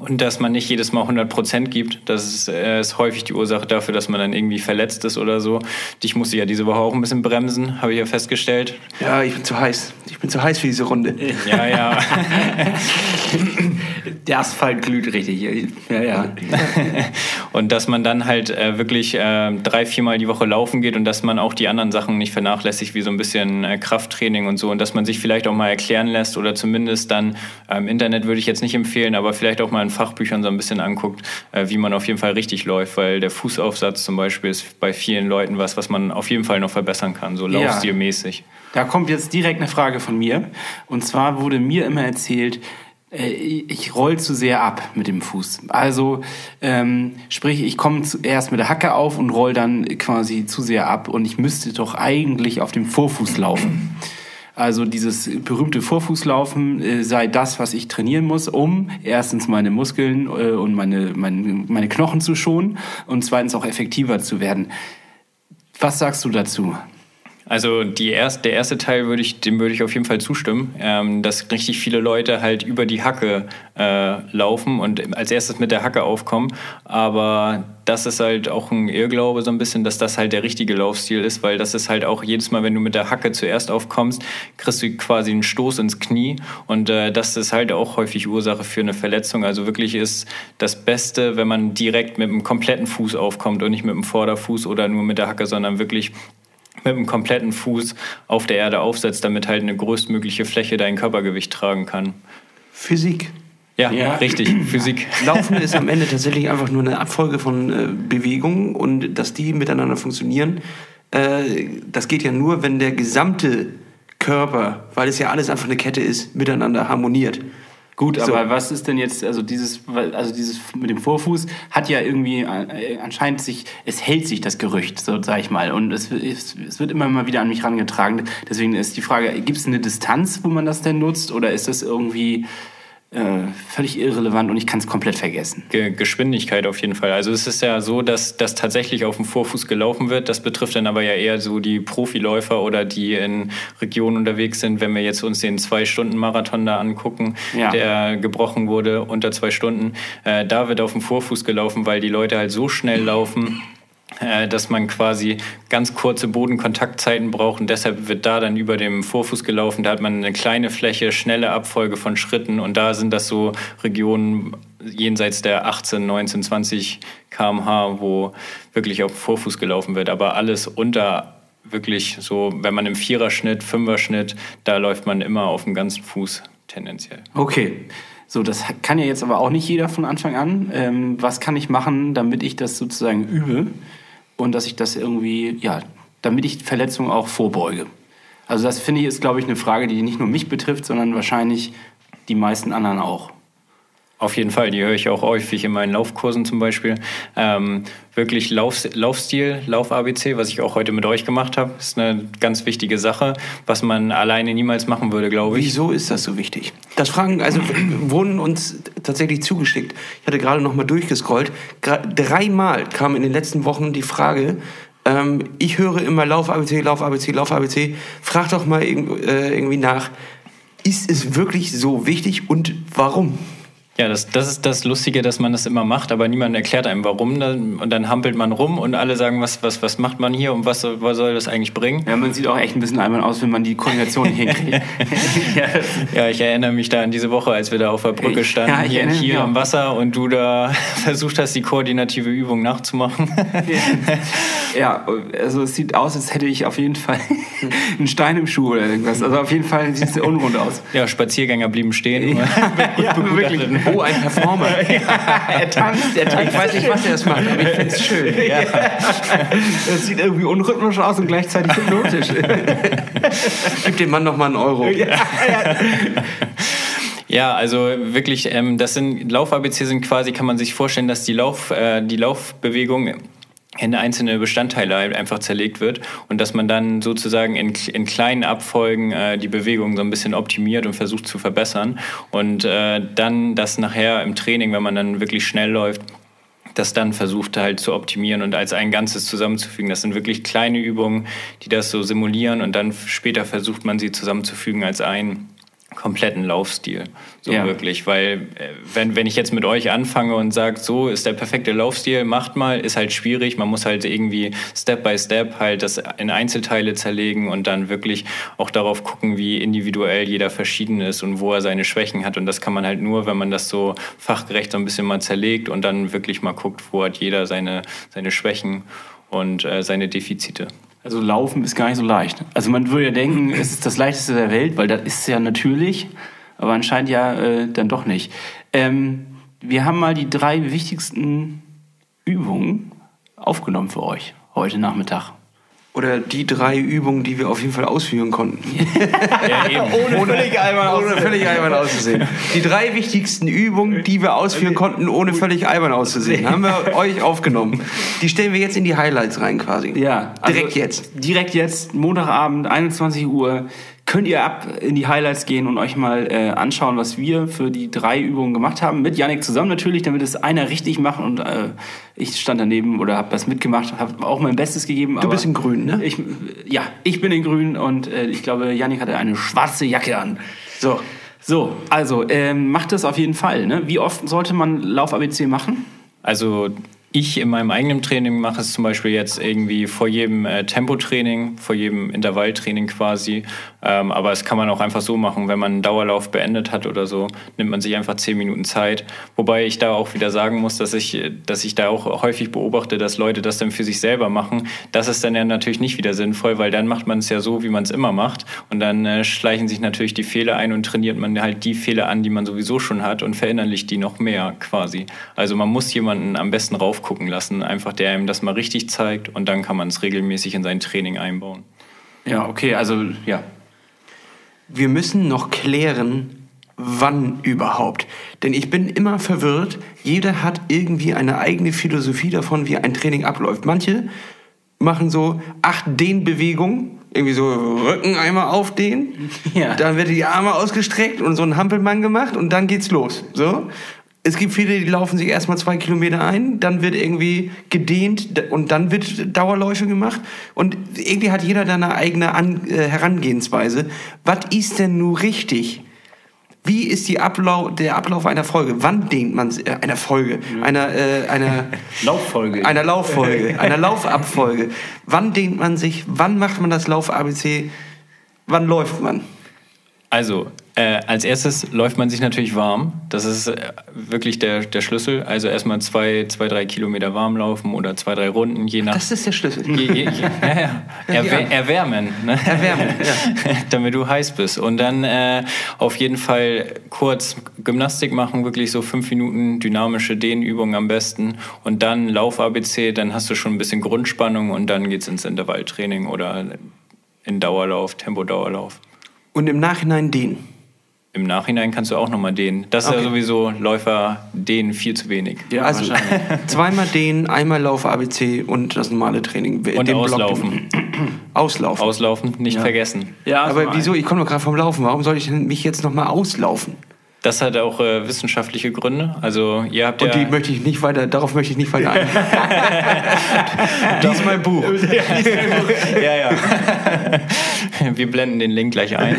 Und dass man nicht jedes Mal 100 Prozent gibt, das ist, äh, ist häufig die Ursache dafür, dass man dann irgendwie verletzt ist oder so. Ich musste ja diese Woche auch ein bisschen bremsen, habe ich ja festgestellt. Ja, ich bin zu heiß. Ich bin zu heiß für diese Runde. Ja, ja. Der Asphalt glüht richtig. Ja, ja. und dass man dann halt äh, wirklich äh, drei, viermal die Woche laufen geht und dass man auch die anderen Sachen nicht vernachlässigt, wie so ein bisschen äh, Krafttraining und so. Und dass man sich vielleicht auch mal erklären lässt oder zumindest dann im Internet würde ich jetzt nicht empfehlen, aber vielleicht auch mal in Fachbüchern so ein bisschen anguckt, äh, wie man auf jeden Fall richtig läuft, weil der Fußaufsatz zum Beispiel ist bei vielen Leuten was, was man auf jeden Fall noch verbessern kann, so Ja. laufstilmäßig. Da kommt jetzt direkt eine Frage von mir. Und zwar wurde mir immer erzählt, äh, ich roll zu sehr ab mit dem Fuß. Also ähm, sprich, ich komme zuerst mit der Hacke auf und roll dann quasi zu sehr ab und ich müsste doch eigentlich auf dem Vorfuß laufen. Also dieses berühmte Vorfußlaufen äh, sei das, was ich trainieren muss, um erstens meine Muskeln äh, und meine, meine, meine Knochen zu schonen und zweitens auch effektiver zu werden. Was sagst du dazu? Also erst, der erste Teil würde ich, dem würde ich auf jeden Fall zustimmen, ähm, dass richtig viele Leute halt über die Hacke äh, laufen und als erstes mit der Hacke aufkommen. Aber das ist halt auch ein Irrglaube so ein bisschen, dass das halt der richtige Laufstil ist, weil das ist halt auch jedes Mal, wenn du mit der Hacke zuerst aufkommst, kriegst du quasi einen Stoß ins Knie und äh, das ist halt auch häufig Ursache für eine Verletzung. Also wirklich ist das Beste, wenn man direkt mit dem kompletten Fuß aufkommt und nicht mit dem Vorderfuß oder nur mit der Hacke, sondern wirklich mit dem kompletten Fuß auf der Erde aufsetzt, damit halt eine größtmögliche Fläche dein Körpergewicht tragen kann. Physik. Ja, ja. richtig, Physik. Laufen ist am Ende tatsächlich einfach nur eine Abfolge von äh, Bewegungen und dass die miteinander funktionieren, äh, das geht ja nur, wenn der gesamte Körper, weil es ja alles einfach eine Kette ist, miteinander harmoniert. Gut, so. aber was ist denn jetzt, also dieses, also dieses mit dem Vorfuß hat ja irgendwie äh, anscheinend sich, es hält sich das Gerücht, so sag ich mal. Und es, es, es wird immer mal wieder an mich herangetragen. Deswegen ist die Frage, gibt es eine Distanz, wo man das denn nutzt? Oder ist das irgendwie äh, völlig irrelevant und ich kann es komplett vergessen. Ge Geschwindigkeit auf jeden Fall. Also es ist ja so, dass das tatsächlich auf dem Vorfuß gelaufen wird. Das betrifft dann aber ja eher so die Profiläufer oder die in Regionen unterwegs sind. Wenn wir jetzt uns den Zwei-Stunden-Marathon da angucken, ja. der gebrochen wurde unter zwei Stunden, äh, da wird auf dem Vorfuß gelaufen, weil die Leute halt so schnell laufen dass man quasi ganz kurze Bodenkontaktzeiten braucht und deshalb wird da dann über dem Vorfuß gelaufen. Da hat man eine kleine Fläche, schnelle Abfolge von Schritten und da sind das so Regionen jenseits der 18, 19, 20 km/h, wo wirklich auf Vorfuß gelaufen wird. Aber alles unter wirklich so, wenn man im Viererschnitt, Fünferschnitt, da läuft man immer auf dem ganzen Fuß tendenziell. Okay. So, das kann ja jetzt aber auch nicht jeder von Anfang an. Ähm, was kann ich machen, damit ich das sozusagen übe? Und dass ich das irgendwie, ja, damit ich Verletzungen auch vorbeuge. Also das finde ich ist, glaube ich, eine Frage, die nicht nur mich betrifft, sondern wahrscheinlich die meisten anderen auch. Auf jeden Fall, die höre ich auch häufig in meinen Laufkursen zum Beispiel. Ähm, wirklich Lauf, Laufstil, Lauf-ABC, was ich auch heute mit euch gemacht habe, ist eine ganz wichtige Sache, was man alleine niemals machen würde, glaube ich. Wieso ist das so wichtig? Das Fragen, also wurden uns tatsächlich zugeschickt. Ich hatte gerade noch mal durchgescrollt. Dreimal kam in den letzten Wochen die Frage, ähm, ich höre immer Lauf-ABC, Lauf-ABC, Lauf-ABC. Frag doch mal äh, irgendwie nach, ist es wirklich so wichtig und warum? Ja, das, das ist das Lustige, dass man das immer macht, aber niemand erklärt einem warum. Und dann hampelt man rum und alle sagen, was, was, was macht man hier und was, was soll das eigentlich bringen? Ja, man sieht auch echt ein bisschen albern aus, wenn man die Koordination nicht hinkriegt. ja, ich erinnere mich da an diese Woche, als wir da auf der Brücke standen, ja, hier in Kiel am Wasser und du da versucht hast, die koordinative Übung nachzumachen. ja, also es sieht aus, als hätte ich auf jeden Fall einen Stein im Schuh oder irgendwas. Also auf jeden Fall sieht es unrund aus. Ja, Spaziergänger blieben stehen. Ja, ja wirklich. Oh, ein Performer. er tanzt, er tanzt. Ich weiß nicht, was er das macht, aber ich finde es schön. Ja. Das sieht irgendwie unrhythmisch aus und gleichzeitig hypnotisch. Gib dem Mann noch mal einen Euro. Ja, also wirklich, ähm, das sind Lauf-ABC sind quasi, kann man sich vorstellen, dass die Lauf, äh, die Laufbewegung in einzelne Bestandteile einfach zerlegt wird und dass man dann sozusagen in, in kleinen Abfolgen äh, die Bewegung so ein bisschen optimiert und versucht zu verbessern und äh, dann das nachher im Training, wenn man dann wirklich schnell läuft, das dann versucht halt zu optimieren und als ein Ganzes zusammenzufügen. Das sind wirklich kleine Übungen, die das so simulieren und dann später versucht man sie zusammenzufügen als ein kompletten Laufstil. So ja. wirklich. Weil, äh, wenn, wenn ich jetzt mit euch anfange und sage, so ist der perfekte Laufstil, macht mal, ist halt schwierig. Man muss halt irgendwie Step by Step halt das in Einzelteile zerlegen und dann wirklich auch darauf gucken, wie individuell jeder verschieden ist und wo er seine Schwächen hat. Und das kann man halt nur, wenn man das so fachgerecht so ein bisschen mal zerlegt und dann wirklich mal guckt, wo hat jeder seine, seine Schwächen und äh, seine Defizite. Also Laufen ist gar nicht so leicht. Also man würde ja denken, es ist das leichteste der Welt, weil das ist ja natürlich, aber anscheinend ja äh, dann doch nicht. Ähm, wir haben mal die drei wichtigsten Übungen aufgenommen für euch heute Nachmittag. Oder die drei Übungen, die wir auf jeden Fall ausführen konnten. Ja, ohne, ohne, völlig albern ohne völlig albern auszusehen. Die drei wichtigsten Übungen, die wir ausführen konnten, ohne völlig albern auszusehen, haben wir euch aufgenommen. Die stellen wir jetzt in die Highlights rein quasi. Ja. Also direkt jetzt. Direkt jetzt, Montagabend, 21 Uhr könnt ihr ab in die Highlights gehen und euch mal äh, anschauen, was wir für die drei Übungen gemacht haben. Mit Yannick zusammen natürlich, damit es einer richtig macht. Und äh, ich stand daneben oder habe das mitgemacht, habe auch mein Bestes gegeben. Du bist in Grün, ne? Ich, ja, ich bin in Grün und äh, ich glaube, Yannick hatte eine schwarze Jacke an. So, so also ähm, macht das auf jeden Fall. Ne? Wie oft sollte man Lauf-ABC machen? Also ich in meinem eigenen Training mache es zum Beispiel jetzt irgendwie vor jedem äh, Tempotraining, vor jedem Intervalltraining quasi. Ähm, aber es kann man auch einfach so machen, wenn man einen Dauerlauf beendet hat oder so, nimmt man sich einfach zehn Minuten Zeit. Wobei ich da auch wieder sagen muss, dass ich, dass ich da auch häufig beobachte, dass Leute das dann für sich selber machen. Das ist dann ja natürlich nicht wieder sinnvoll, weil dann macht man es ja so, wie man es immer macht. Und dann äh, schleichen sich natürlich die Fehler ein und trainiert man halt die Fehler an, die man sowieso schon hat und verinnerlicht die noch mehr quasi. Also man muss jemanden am besten rauf gucken lassen, einfach der ihm das mal richtig zeigt und dann kann man es regelmäßig in sein Training einbauen. Ja, okay, also ja. Wir müssen noch klären, wann überhaupt. Denn ich bin immer verwirrt. Jeder hat irgendwie eine eigene Philosophie davon, wie ein Training abläuft. Manche machen so acht Dehnbewegungen, irgendwie so Rücken einmal aufdehnen, Ja. dann wird die Arme ausgestreckt und so ein Hampelmann gemacht und dann geht's los. So. Es gibt viele, die laufen sich erstmal zwei Kilometer ein, dann wird irgendwie gedehnt und dann wird Dauerläufe gemacht. Und irgendwie hat jeder da eine eigene An äh, Herangehensweise. Was ist denn nun richtig? Wie ist Ablau der Ablauf einer Folge? Wann dehnt man äh, einer Folge? Einer, äh, einer, Lauffolge. einer Lauffolge, einer Laufabfolge. Wann dehnt man sich? Wann macht man das Lauf-ABC? Wann läuft man? Also, äh, als erstes läuft man sich natürlich warm. Das ist äh, wirklich der, der Schlüssel. Also erstmal zwei, zwei, drei Kilometer warm laufen oder zwei, drei Runden, je nach. Das ist der Schlüssel. Je, je, je, ja, ja. Erwär, erwärmen, ne? Erwärmen, damit du heiß bist. Und dann äh, auf jeden Fall kurz Gymnastik machen, wirklich so fünf Minuten dynamische Dehnübungen am besten. Und dann Lauf-ABC, dann hast du schon ein bisschen Grundspannung und dann geht's ins Intervalltraining oder in Dauerlauf, Tempo-Dauerlauf. Und im Nachhinein dehnen. Im Nachhinein kannst du auch nochmal dehnen. Das ist Okay. ja sowieso Läufer dehnen viel zu wenig. ja, also wahrscheinlich. zweimal dehnen, einmal Lauf ABC und das normale Training. Und Den Block- auslaufen. Auslaufen. Auslaufen, nicht vergessen. Ja, Aber so wieso? Ich komme doch gerade vom Laufen. Warum soll ich denn mich jetzt nochmal auslaufen? Das hat auch äh, wissenschaftliche Gründe. Also ihr habt Und ja... die möchte ich nicht weiter, darauf möchte ich nicht weiter eingehen. Dies mein Buch. ja, ja. Wir blenden den Link gleich ein.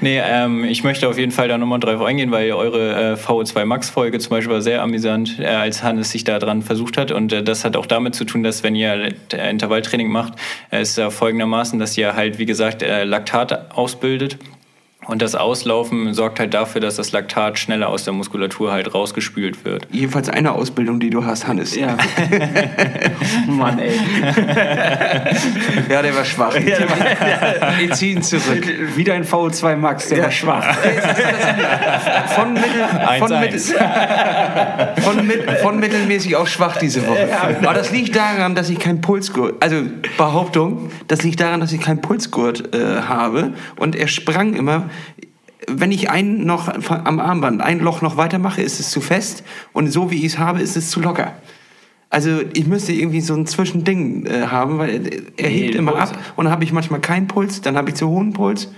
nee, ähm, ich möchte auf jeden Fall da nochmal drauf eingehen, weil eure äh, VO2 Max-Folge zum Beispiel war sehr amüsant, äh, als Hannes sich da dran versucht hat. Und äh, das hat auch damit zu tun, dass wenn ihr äh, Intervalltraining macht, ist ja folgendermaßen, dass ihr halt, wie gesagt, äh, Laktat ausbildet. Und das Auslaufen sorgt halt dafür, dass das Laktat schneller aus der Muskulatur halt rausgespült wird. Jedenfalls eine Ausbildung, die du hast, Hannes. Ja. Mann, ey. Ja, der war schwach. Ich ziehe ihn zurück. Wieder ein VO2 Max, der war schwach. Von, mittel, von, 1-1. mittel, von, mit, von mittelmäßig auf schwach diese Woche. Aber das liegt daran, dass ich keinen Pulsgurt, also Behauptung, das liegt daran, dass ich keinen Pulsgurt äh, habe und er sprang immer. Wenn ich ein noch am Armband ein Loch noch weitermache, ist es zu fest und so wie ich es habe, ist es zu locker. Also ich müsste irgendwie so ein Zwischending äh, haben, weil er Nee, hebt immer Puls- ab und dann habe ich manchmal keinen Puls, dann habe ich zu hohen Puls.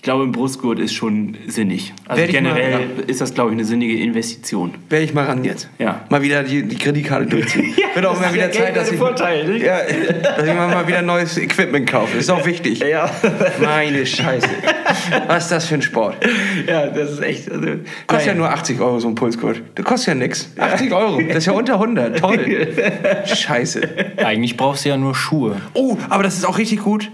Ich glaube, ein Brustgurt ist schon sinnig. Also Werd ich mal- generell ist das, glaube ich, eine sinnige Investition. Werde ich mal ran jetzt. Ja. Mal wieder die, die Kreditkarte durchziehen. Wird auch mal wieder Geld Zeit, dass ich, Vorteile, ne? ja, dass ich mal wieder neues Equipment kaufe. Ist auch wichtig. Ja. Meine Scheiße. Was ist das für ein Sport? ja, das ist echt. Also, Kostet ja nur 80 Euro so ein Pulsgurt. Das kostet ja nichts. 80 Euro. Das ist ja unter 100. Toll. Scheiße. Eigentlich brauchst du ja nur Schuhe. Oh, aber das ist auch richtig gut.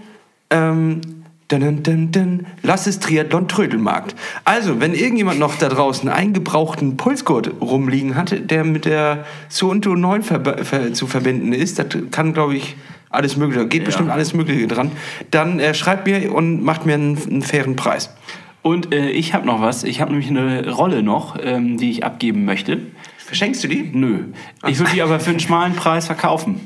Ähm, dun, dun, dun. Lass es Triathlon Trödelmarkt. Also, wenn irgendjemand noch da draußen einen gebrauchten Pulsgurt rumliegen hat, der mit der Suunto 9 verb ver zu verbinden ist, das kann, glaube ich, alles Mögliche, geht bestimmt alles Mögliche dran, dann äh, schreibt mir und macht mir einen, einen fairen Preis. Und äh, ich habe noch was. Ich habe nämlich eine Rolle noch, ähm, die ich abgeben möchte. Verschenkst du die? Nö. Ich würde die aber für einen schmalen Preis verkaufen.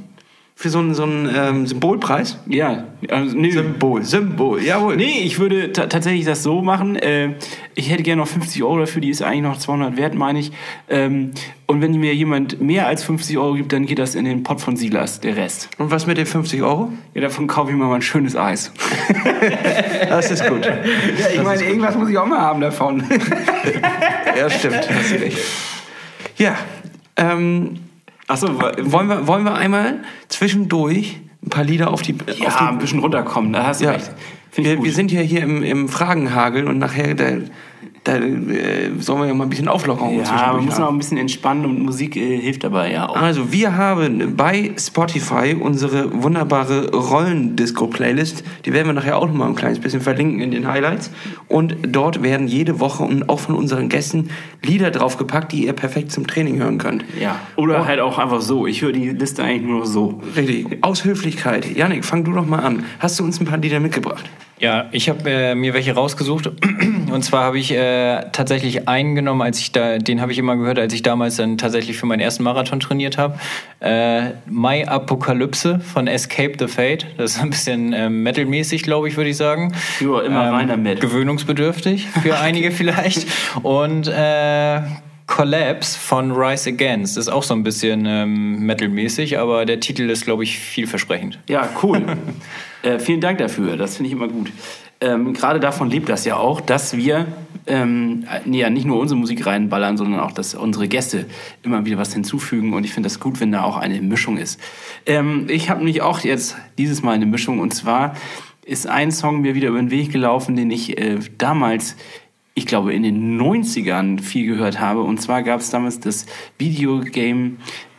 Für so einen, so einen ähm, Symbolpreis? Ja. Also, nee. Symbol, Symbol, jawohl. Nee, ich würde ta- tatsächlich das so machen. Äh, ich hätte gerne noch 50 Euro dafür, die ist eigentlich noch 200 wert, meine ich. Ähm, und wenn mir jemand mehr als 50 Euro gibt, dann geht das in den Pott von Silas, der Rest. Und was mit den 50 Euro? Ja, davon kaufe ich mir mal ein schönes Eis. Das ist gut. Ja, ich meine, irgendwas muss ich auch mal haben davon. Ja, stimmt. Hast du recht. Ja, ähm, Achso, wollen, wir, wollen wir einmal zwischendurch ein paar Lieder auf die, ja, auf die ein bisschen runterkommen, da hast du Ja. recht. Wir, wir sind ja hier im, im Fragenhagel und nachher da, da äh, sollen wir ja mal ein bisschen Auflockerung ja, man muss noch haben. ein bisschen entspannen und Musik äh, hilft dabei ja auch. Also, wir haben bei Spotify unsere wunderbare Rollendisco-Playlist. Die werden wir nachher auch noch mal ein kleines bisschen verlinken in den Highlights. Und dort werden jede Woche und auch von unseren Gästen Lieder draufgepackt, die ihr perfekt zum Training hören könnt. Ja. Oder halt auch einfach so. Ich höre die Liste eigentlich nur noch so. Richtig. Aus Höflichkeit. Janik, fang du doch mal an. Hast du uns ein paar Lieder mitgebracht? Ja, ich habe äh, mir welche rausgesucht. Und zwar habe ich äh, tatsächlich einen genommen, als ich da, den habe ich immer gehört, als ich damals dann tatsächlich für meinen ersten Marathon trainiert habe. Äh, My Apokalypse von Escape the Fate. Das ist ein bisschen äh, metalmäßig, glaube ich, würde ich sagen. Ja, immer rein damit. Gewöhnungsbedürftig für einige vielleicht. Und äh, Collapse von Rise Against. Das ist auch so ein bisschen ähm, metalmäßig, aber der Titel ist, glaube ich, vielversprechend. Ja, cool. äh, vielen Dank dafür. Das finde ich immer gut. Ähm, Gerade davon lebt das ja auch, dass wir ähm, nee, ja, nicht nur unsere Musik reinballern, sondern auch, dass unsere Gäste immer wieder was hinzufügen. Und ich finde das gut, wenn da auch eine Mischung ist. Ähm, ich habe nämlich auch jetzt dieses Mal eine Mischung. Und zwar ist ein Song mir wieder über den Weg gelaufen, den ich äh, damals ich glaube, in den 90ern viel gehört habe. Und zwar gab es damals das Videogame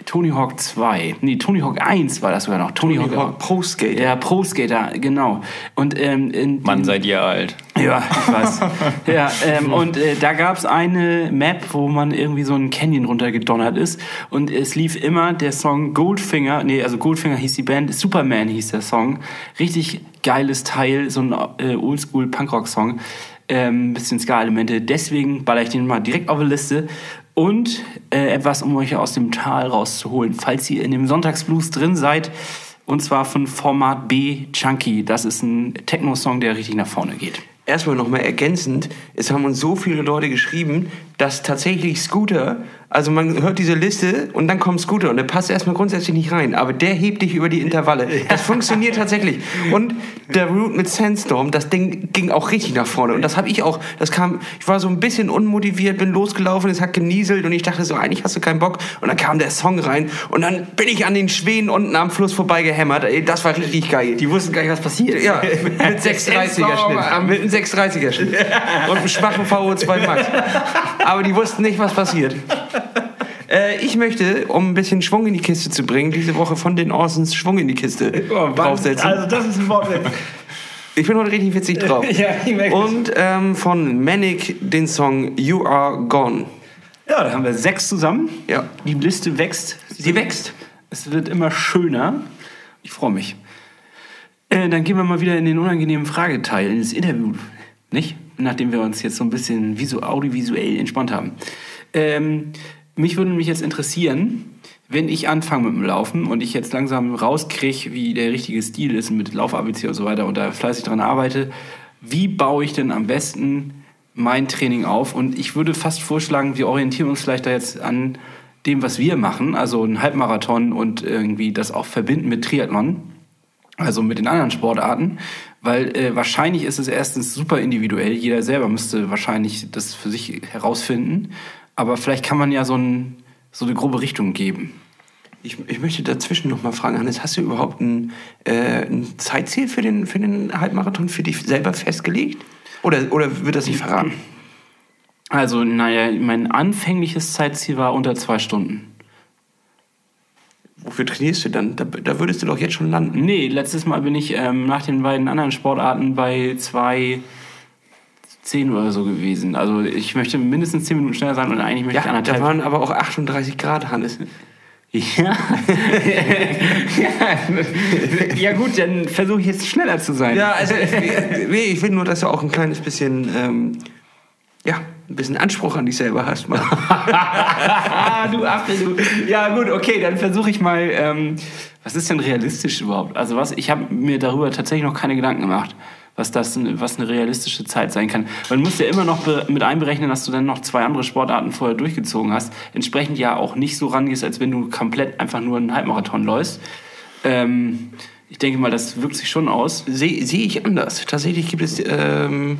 Tony Hawk 2. Nee, Tony Hawk 1 war das sogar noch. Tony, Tony Hawk Pro Skater. Ja, Pro Skater, genau. Und ähm, in, Mann, seid ihr alt. ja, ich weiß. ja, ähm, und äh, da gab's eine Map, wo man irgendwie so einen Canyon runtergedonnert ist. Und es lief immer der Song Goldfinger, nee, also Goldfinger hieß die Band, Superman hieß der Song. Richtig geiles Teil, so ein äh, Oldschool Punkrock-Song. Ähm, bisschen Ska-Elemente. Deswegen baller ich den mal direkt auf die Liste. Und äh, etwas, um euch aus dem Tal rauszuholen, falls ihr in dem Sonntagsblues drin seid. Und zwar von Format B Chunky. Das ist ein Techno-Song, der richtig nach vorne geht. Erstmal nochmal ergänzend, es haben uns so viele Leute geschrieben, dass tatsächlich Scooter, also man hört diese Liste und dann kommt Scooter und der passt erstmal grundsätzlich nicht rein, aber der hebt dich über die Intervalle. Das funktioniert tatsächlich. Und der Root mit Sandstorm, das Ding ging auch richtig nach vorne und das habe ich auch, das kam, ich war so ein bisschen unmotiviert, bin losgelaufen, es hat genieselt und ich dachte so, eigentlich hast du keinen Bock und dann kam der Song rein und dann bin ich an den Schweden unten am Fluss vorbei gehämmert. Ey, Das war richtig geil. Die wussten gar nicht, was passiert. Ja, mit 630er Schnitt. Mit einem 630er Schnitt. Und einem schwachen VO2 Max. Aber die wussten nicht, was passiert. Äh, ich möchte, um ein bisschen Schwung in die Kiste zu bringen, diese Woche von den Orsons Schwung in die Kiste draufsetzen. Also das ist ein Wort. Ich bin heute richtig witzig drauf. Ja, ich merke. Und ähm, von Manic den Song You Are Gone. Ja, da haben wir sechs zusammen. Ja. Die Liste wächst. Sie wächst. Es wird immer schöner. Ich freue mich. Äh, dann gehen wir mal wieder in den unangenehmen Frageteil, in das Interview. Nicht? Nachdem wir uns jetzt so ein bisschen visu audiovisuell entspannt haben. Ähm, mich würde mich jetzt interessieren, wenn ich anfange mit dem Laufen und ich jetzt langsam rauskriege, wie der richtige Stil ist mit Lauf-ABC und so weiter und da fleißig dran arbeite, wie baue ich denn am besten mein Training auf? Und ich würde fast vorschlagen, wir orientieren uns vielleicht da jetzt an dem, was wir machen, also ein Halbmarathon und irgendwie das auch verbinden mit Triathlon, also mit den anderen Sportarten, weil äh, wahrscheinlich ist es erstens super individuell, jeder selber müsste wahrscheinlich das für sich herausfinden, aber vielleicht kann man ja so, ein, so eine grobe Richtung geben. Ich, ich möchte dazwischen noch mal fragen, Hannes, hast du überhaupt ein, äh, ein Zeitziel für den, für den Halbmarathon für dich selber festgelegt? Oder, oder wird das nicht verraten? Also, naja, mein anfängliches Zeitziel war unter zwei Stunden. Wofür trainierst du dann? Da, da würdest du doch jetzt schon landen. Nee, letztes Mal bin ich ähm, nach den beiden anderen Sportarten bei zwei zehn oder so gewesen. Also ich möchte mindestens zehn Minuten schneller sein und eigentlich möchte ich Ja, da anderthalb. waren aber auch 38 Grad, Hannes. Ja. ja. ja gut, dann versuche ich jetzt schneller zu sein. Ja, also ich, nee, ich will nur, dass du auch ein kleines bisschen, ähm, ja, ein bisschen Anspruch an dich selber hast. Ah, du Affe, du. Ja gut, okay, dann versuche ich mal. Ähm, was ist denn realistisch überhaupt? Also was? Ich habe mir darüber tatsächlich noch keine Gedanken gemacht. was das was eine realistische Zeit sein kann. Man muss ja immer noch mit einberechnen, dass du dann noch zwei andere Sportarten vorher durchgezogen hast. Entsprechend ja auch nicht so rangehst, als wenn du komplett einfach nur einen Halbmarathon läufst. Ähm, ich denke mal, das wirkt sich schon aus. Sehe sehe ich anders. Tatsächlich gibt es ähm,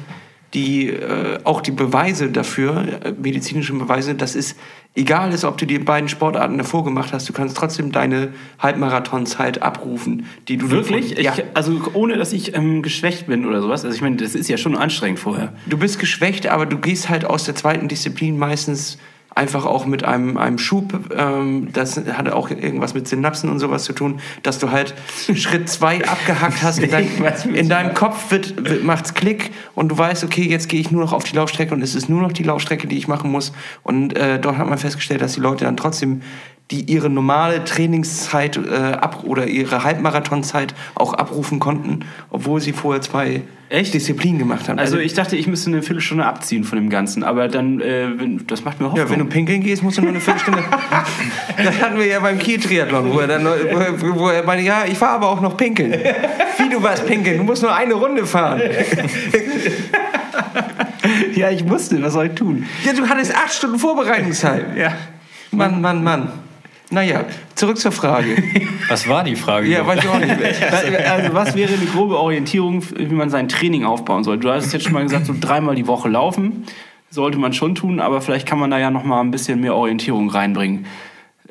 die, äh, auch die Beweise dafür, äh, medizinische Beweise, dass es egal ist, ob du die beiden Sportarten davor gemacht hast, du kannst trotzdem deine Halbmarathonzeit abrufen, die du Wirklich? Ja. Ich, also ohne, dass ich ähm, geschwächt bin oder sowas. Also ich meine, das ist ja schon anstrengend vorher. Du bist geschwächt, aber du gehst halt aus der zweiten Disziplin meistens einfach auch mit einem, einem Schub. Ähm, das hat auch irgendwas mit Synapsen und sowas zu tun, dass du halt Schritt zwei abgehackt hast. In, dein, Was mit in deinem Kopf wird, wird, macht's Klick und du weißt, okay, jetzt gehe ich nur noch auf die Laufstrecke und es ist nur noch die Laufstrecke, die ich machen muss. Und äh, dort hat man festgestellt, dass die Leute dann trotzdem die ihre normale Trainingszeit äh, ab oder ihre Halbmarathonzeit auch abrufen konnten, obwohl sie vorher zwei Echt? Disziplinen gemacht haben. Also ich dachte, ich müsste eine Viertelstunde abziehen von dem Ganzen, aber dann, äh, wenn- das macht mir Hoffnung. Ja, wenn du pinkeln gehst, musst du nur eine Viertelstunde. das hatten wir ja beim Kiel-Triathlon, wo er dann, wo er, wo meinte, ja, ich war aber auch noch pinkeln. Wie du warst pinkeln? Du musst nur eine Runde fahren. ja, ich wusste, was soll ich tun? Ja, du hattest acht Stunden Vorbereitungszeit. Ja. Mann, Mann, Mann. Naja, zurück zur Frage. Was war die Frage? Ja, weiß ich auch nicht. Also was wäre eine grobe Orientierung, wie man sein Training aufbauen soll? Du hast jetzt schon mal gesagt, so dreimal die Woche laufen sollte man schon tun, aber vielleicht kann man da ja noch mal ein bisschen mehr Orientierung reinbringen.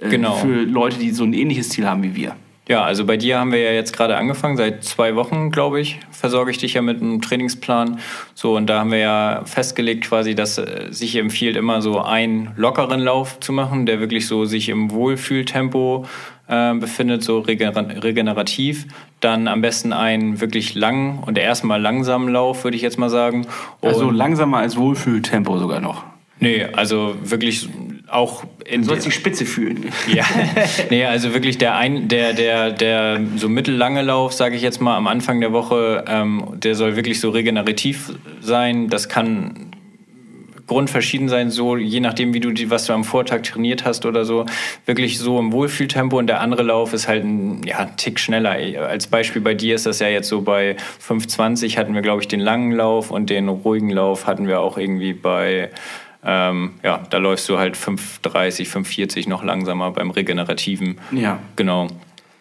äh, Genau. Für Leute, die so ein ähnliches Ziel haben wie wir. Ja, also bei dir haben wir ja jetzt gerade angefangen. Seit zwei Wochen, glaube ich, versorge ich dich ja mit einem Trainingsplan. So, und da haben wir ja festgelegt quasi, dass äh, sich empfiehlt, immer so einen lockeren Lauf zu machen, der wirklich so sich im Wohlfühltempo äh, befindet, so regener regenerativ. Dann am besten einen wirklich langen und erstmal langsamen Lauf, würde ich jetzt mal sagen. Also Und- langsamer als Wohlfühltempo sogar noch. Nee, also wirklich auch in Du sollst die Spitze fühlen. ja, nee, also wirklich der ein, der der der so mittellange Lauf, sage ich jetzt mal am Anfang der Woche, ähm, der soll wirklich so regenerativ sein. Das kann grundverschieden sein, so je nachdem, wie du die, was du am Vortag trainiert hast oder so, wirklich so im Wohlfühltempo und der andere Lauf ist halt ein ja, ein Tick schneller. Als Beispiel bei dir ist das ja jetzt so bei 5,20 hatten wir, glaube ich, den langen Lauf und den ruhigen Lauf hatten wir auch irgendwie bei ähm, ja, da läufst du halt 5,30, 5,40 noch langsamer beim regenerativen. Ja. Genau.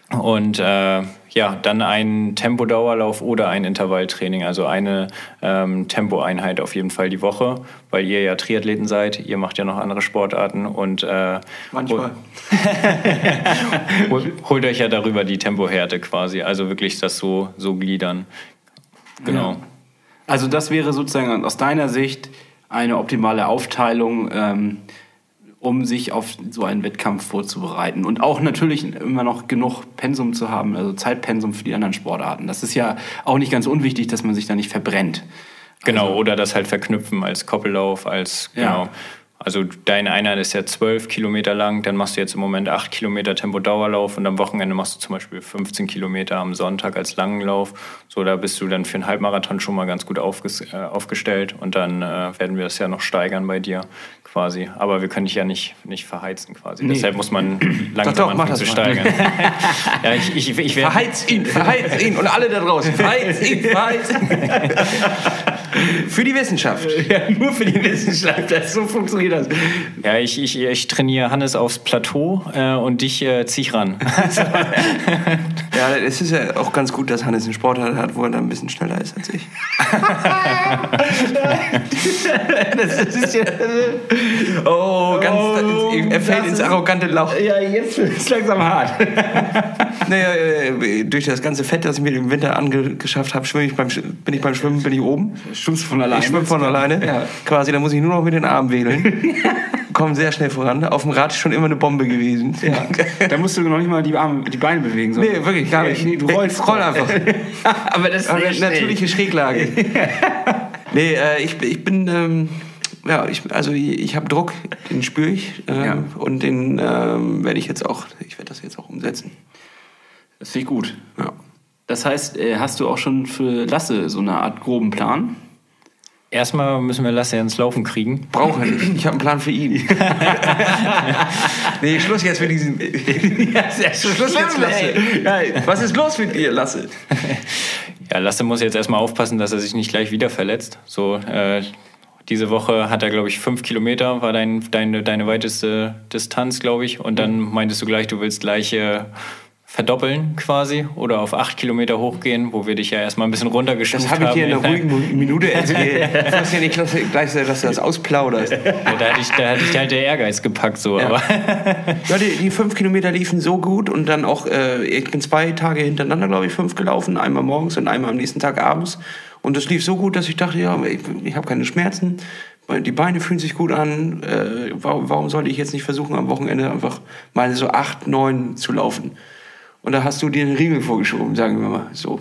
Und äh, ja, dann ein Tempodauerlauf oder ein Intervalltraining, also eine ähm, Tempoeinheit auf jeden Fall die Woche, weil ihr ja Triathleten seid, ihr macht ja noch andere Sportarten und äh, Manchmal. hol, holt euch ja darüber die Tempohärte quasi, also wirklich das so, so gliedern. Genau. Ja. Also das wäre sozusagen aus deiner Sicht eine optimale Aufteilung, ähm, um sich auf so einen Wettkampf vorzubereiten. Und auch natürlich immer noch genug Pensum zu haben, also Zeitpensum für die anderen Sportarten. Das ist ja auch nicht ganz unwichtig, dass man sich da nicht verbrennt. Genau, oder das halt verknüpfen als Koppellauf, als, Ja. Also deine Einheit ist ja 12 Kilometer lang, dann machst du jetzt im Moment 8 Kilometer Tempo-Dauerlauf und am Wochenende machst du zum Beispiel 15 Kilometer am Sonntag als langen Lauf. So, da bist du dann für einen Halbmarathon schon mal ganz gut aufges äh, aufgestellt und dann äh, werden wir das ja noch steigern bei dir quasi. Aber wir können dich ja nicht, nicht verheizen quasi. Nee. Deshalb muss man langsam doch, mach anfangen zu steigern. ja, ich, ich, ich werde Verheiz ihn, verheiz ihn und alle da draußen. Verheiz ihn, verheiz ihn. Für die Wissenschaft. Ja, nur für die Wissenschaft, das, so funktioniert das. Ja, ich, ich, ich trainiere Hannes aufs Plateau äh, und dich äh, zieh ich ran. Ja, es ist ja auch ganz gut, dass Hannes einen Sportler hat, wo er dann ein bisschen schneller ist als ich. Das ist ja, Oh, ganz, Oh, er fällt ins arrogante Lauch. ja, jetzt wird es langsam hart. Naja, äh, durch das ganze Fett, das ich mir im Winter angeschafft habe, schwimme ich beim, bin ich beim Schwimmen, bin ich oben. Schwimmst von alleine? Ich schwimme von alleine. Ja. Quasi, da muss ich nur noch mit den Armen wedeln. Komme sehr schnell voran. Auf dem Rad ist schon immer eine Bombe gewesen. Ja. Da musst du noch nicht mal die, Arme, die Beine bewegen. sondern- Nee, wirklich, gar nicht. Nee, du rollst. Roll einfach. Aber das ist Aber eine natürliche Schräglage. nee, äh, ich, ich bin, ähm, ja, ich, also ich, ich habe Druck, den spüre ich. Ähm, Ja. Und den ähm, werde ich jetzt auch, ich werde das jetzt auch umsetzen. Das finde ich gut. Ja. Das heißt, äh, hast du auch schon für Lasse so eine Art groben Plan? Erstmal müssen wir Lasse ins Laufen kriegen. Brauche er nicht. Ich habe einen Plan für ihn. nee, Schluss jetzt mit diesem. ja, Schluss jetzt, Lasse. Was ist los mit dir, Lasse? Ja, Lasse muss jetzt erstmal aufpassen, dass er sich nicht gleich wieder verletzt. So, äh, diese Woche hat er, glaube ich, fünf Kilometer, war dein, deine, deine weiteste Distanz, glaube ich. Und dann meintest du gleich, du willst gleich äh, verdoppeln quasi oder auf acht Kilometer hochgehen, wo wir dich ja erstmal ein bisschen runtergestuft Das haben. habe ich dir in einer ruhigen Minute erzählt. Ich weiß ja nicht, dass du gleich, dass du das ausplauderst. Ja, da hatte ich, da hatte ich halt der Ehrgeiz gepackt, so. Ja. Aber Ja, die, die fünf Kilometer liefen so gut und dann auch, äh, ich bin zwei Tage hintereinander, glaube ich, fünf gelaufen, einmal morgens und einmal am nächsten Tag abends. Und das lief so gut, dass ich dachte, ja, ich, ich habe keine Schmerzen, die Beine fühlen sich gut an. Äh, warum, warum sollte ich jetzt nicht versuchen, am Wochenende einfach mal so acht, neun zu laufen? Und da hast du dir einen Riegel vorgeschoben, sagen wir mal so.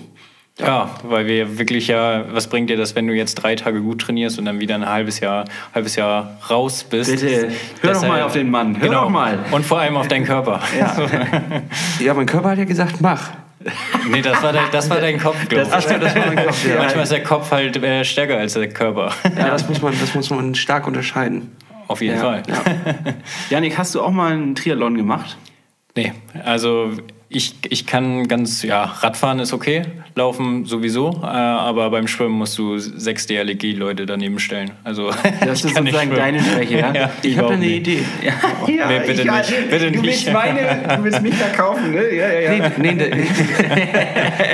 ja, weil wir wirklich ja, was bringt dir das, wenn du jetzt drei Tage gut trainierst und dann wieder ein halbes Jahr, halbes Jahr raus bist? Bitte, hör doch mal auf den Mann. Hör genau. doch mal. Und vor allem auf deinen Körper. Ja, mein Körper hat ja gesagt, mach. nee, das war, dein, das war dein Kopf, glaube ich. So, das war mein Kopf, ja. Manchmal ist der Kopf halt äh, stärker als der Körper. Ja, das muss man, das muss man stark unterscheiden. Auf jeden Ja, Fall. ja. Janik, hast du auch mal einen Triathlon gemacht? Nee, also ich, ich kann ganz, ja, Radfahren ist okay, Laufen sowieso, äh, aber beim Schwimmen musst du sechs DLG-Leute daneben stellen. Also, Das ich ist sozusagen deine Schwäche, ja? Ja, Ich habe eine nicht. Idee. Ja, Nee, bitte nicht, bitte du nicht. Willst meine, du willst mich verkaufen, ne? Ja, ja, ja. Nee, nee.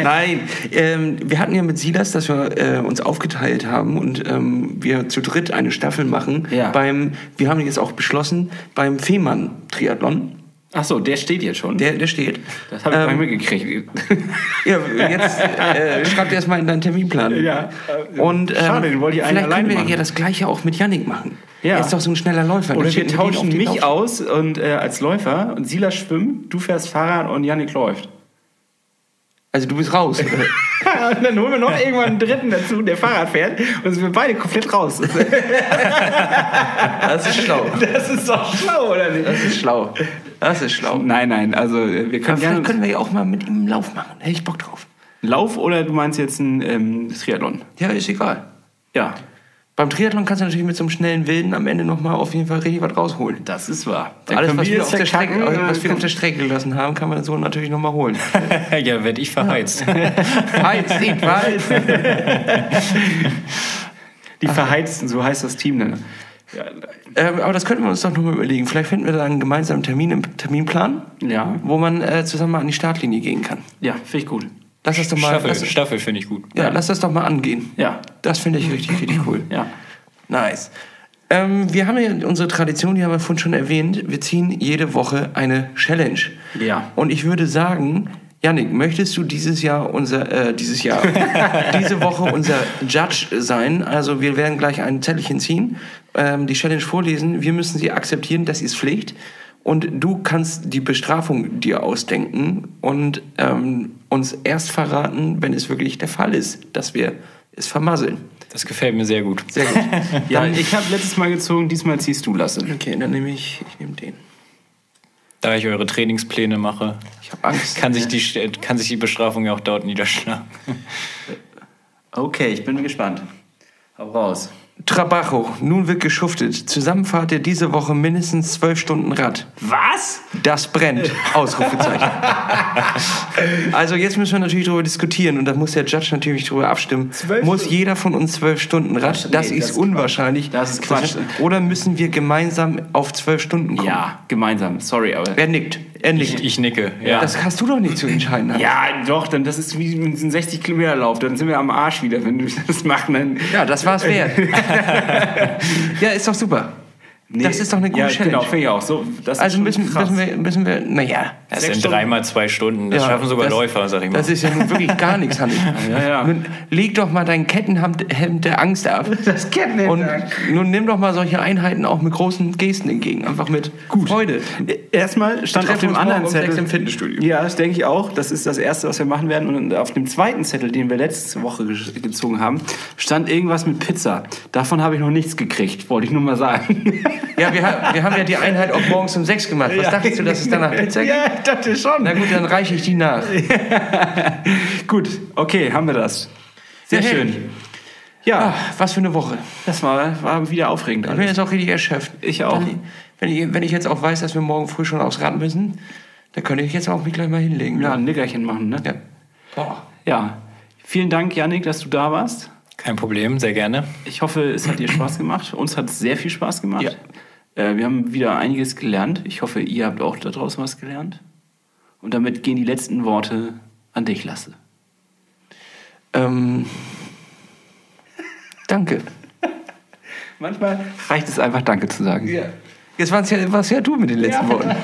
Nein, ähm, wir hatten ja mit Silas, dass wir äh, uns aufgeteilt haben und ähm, wir zu dritt eine Staffel machen. Ja. Beim, wir haben jetzt auch beschlossen, beim Fehmarn-Triathlon. Ach so, der steht jetzt schon. Der, der steht. das habe ich Ähm, mal mitgekriegt. Ja, jetzt äh, schreib dir erstmal in deinen Terminplan. Ja, äh, Und, ähm, schade, den wollte ich Vielleicht können wir machen. ja das gleiche auch mit Yannick machen. Ja. Er ist doch so ein schneller Läufer. Oder wir tauschen mich Lauf- aus und äh, als Läufer und Silas schwimmt, du fährst Fahrrad und Janik läuft. Also du bist raus. und dann holen wir noch irgendwann einen Dritten dazu, der Fahrrad fährt und sind wir beide komplett raus. Das ist schlau. Das ist doch schlau, oder nicht? Das ist schlau. Das ist schlau. Nein, nein, also äh, wir können gerne können wir ja auch mal mit ihm einen Lauf machen. Hätte ich Bock drauf. Lauf oder du meinst jetzt ein ähm, Triathlon? Ja, ist egal. Ja, Beim Triathlon kannst du natürlich mit so einem schnellen Wilden am Ende nochmal auf jeden Fall richtig was rausholen. das ist wahr. Dann Alles, was wir, auf der Strecke, was wir auf der Strecke gelassen haben, kann man so natürlich nochmal holen. ja, werde ich verheizt. Heiz, sieht, weiß. Die Verheizten, so heißt das Team dann. Ja, Ähm, aber das könnten wir uns doch nochmal überlegen. Vielleicht finden wir da einen gemeinsamen Termin im Terminplan, ja, wo man äh, zusammen mal an die Startlinie gehen kann. ja finde ich gut. Lass das doch mal, Staffel, lass, Staffel finde ich gut. ja, lass das doch mal angehen. Ja, Das finde ich richtig, richtig cool. ja. Nice. Ähm, wir haben ja unsere Tradition, die haben wir vorhin schon erwähnt. Wir ziehen jede Woche eine Challenge. Ja. Und ich würde sagen, Yannick, möchtest du dieses Jahr unser, äh, dieses Jahr, diese Woche unser Judge sein? Also wir werden gleich ein Zettelchen ziehen, ähm, die Challenge vorlesen. Wir müssen sie akzeptieren, das ist Pflicht. Und du kannst die Bestrafung dir ausdenken und ähm, uns erst verraten, wenn es wirklich der Fall ist, dass wir es vermasseln. Das gefällt mir sehr gut. Sehr gut. Ja, ich habe letztes Mal gezogen, diesmal ziehst du, Lasse. Okay, dann nehme ich, ich nehme den. Da ich eure Trainingspläne mache, Ich Angst. kann sich, die, kann sich die Bestrafung ja auch dort niederschlagen. Okay, ich bin gespannt. Hau raus. Trabajo, nun wird geschuftet. Zusammen fahrt ihr diese Woche mindestens zwölf Stunden Rad. Was? Das brennt. Ausrufezeichen. also jetzt müssen wir natürlich darüber diskutieren und da muss der Judge natürlich darüber abstimmen. Muss Stunden? jeder von uns zwölf Stunden Rad? Das Nee, ist das ist unwahrscheinlich. Das ist Quatsch. Oder müssen wir gemeinsam auf zwölf Stunden kommen? Ja, gemeinsam. Sorry, aber. Er nickt. Er nickt. Ich, ich nicke, ja. Das hast du doch nicht zu entscheiden. Hans. Ja, doch, dann das ist wie ein 60 Kilometer Lauf. Dann sind wir am Arsch wieder, wenn du das machst. Dann ja, das war's wert. ja, ist doch super. das ist doch eine gute ja, Challenge. Genau, finde ich auch. So, Also müssen, müssen wir, müssen wir, naja. Das sechs sind Stunden. dreimal zwei Stunden. Das Ja, schaffen sogar das- Läufer, sag ich mal. Das ist ja nun wirklich gar nichts, Hanni. Ja, ja. Leg doch mal dein Kettenhemd Hemd der Angst ab. Das Kettenhemd Und nun nimm doch mal solche Einheiten auch mit großen Gesten entgegen. Einfach mit Freude. Erstmal stand auf dem anderen morgen um sechs Zettel im Fitnessstudio. Ja, das denke ich auch. Das ist das Erste, was wir machen werden. Und auf dem zweiten Zettel, den wir letzte Woche ge- gezogen haben, stand irgendwas mit Pizza. Davon habe ich noch nichts gekriegt, wollte ich nur mal sagen. Ja, wir, wir haben ja die Einheit auch morgens um sechs gemacht. Was dachtest du, dass es danach Pizza gibt? ja, dachte schon. Na gut, dann reiche ich die nach. Gut, okay, haben wir das. Sehr Ja, schön. Ja, Ach, was für eine Woche. das war, war wieder aufregend. Ich bin Alles. jetzt auch richtig erschöpft. Ich auch. Dann, wenn, ich, wenn ich jetzt auch weiß, dass wir morgen früh schon aufs Rad müssen, dann könnte ich jetzt auch mich gleich mal hinlegen. Ja, ein Nickerchen machen, ne? Ja. Boah. Ja. Vielen Dank, Yannick, dass du da warst. Kein Problem, sehr gerne. Ich hoffe, es hat dir Spaß gemacht. Uns hat es sehr viel Spaß gemacht. Ja. Äh, wir haben wieder einiges gelernt. Ich hoffe, ihr habt auch da draußen was gelernt. Und damit gehen die letzten Worte an dich, Lasse. Ähm, danke. Manchmal reicht es einfach, Danke zu sagen. Jetzt war's ja, war's ja du mit den letzten Worten.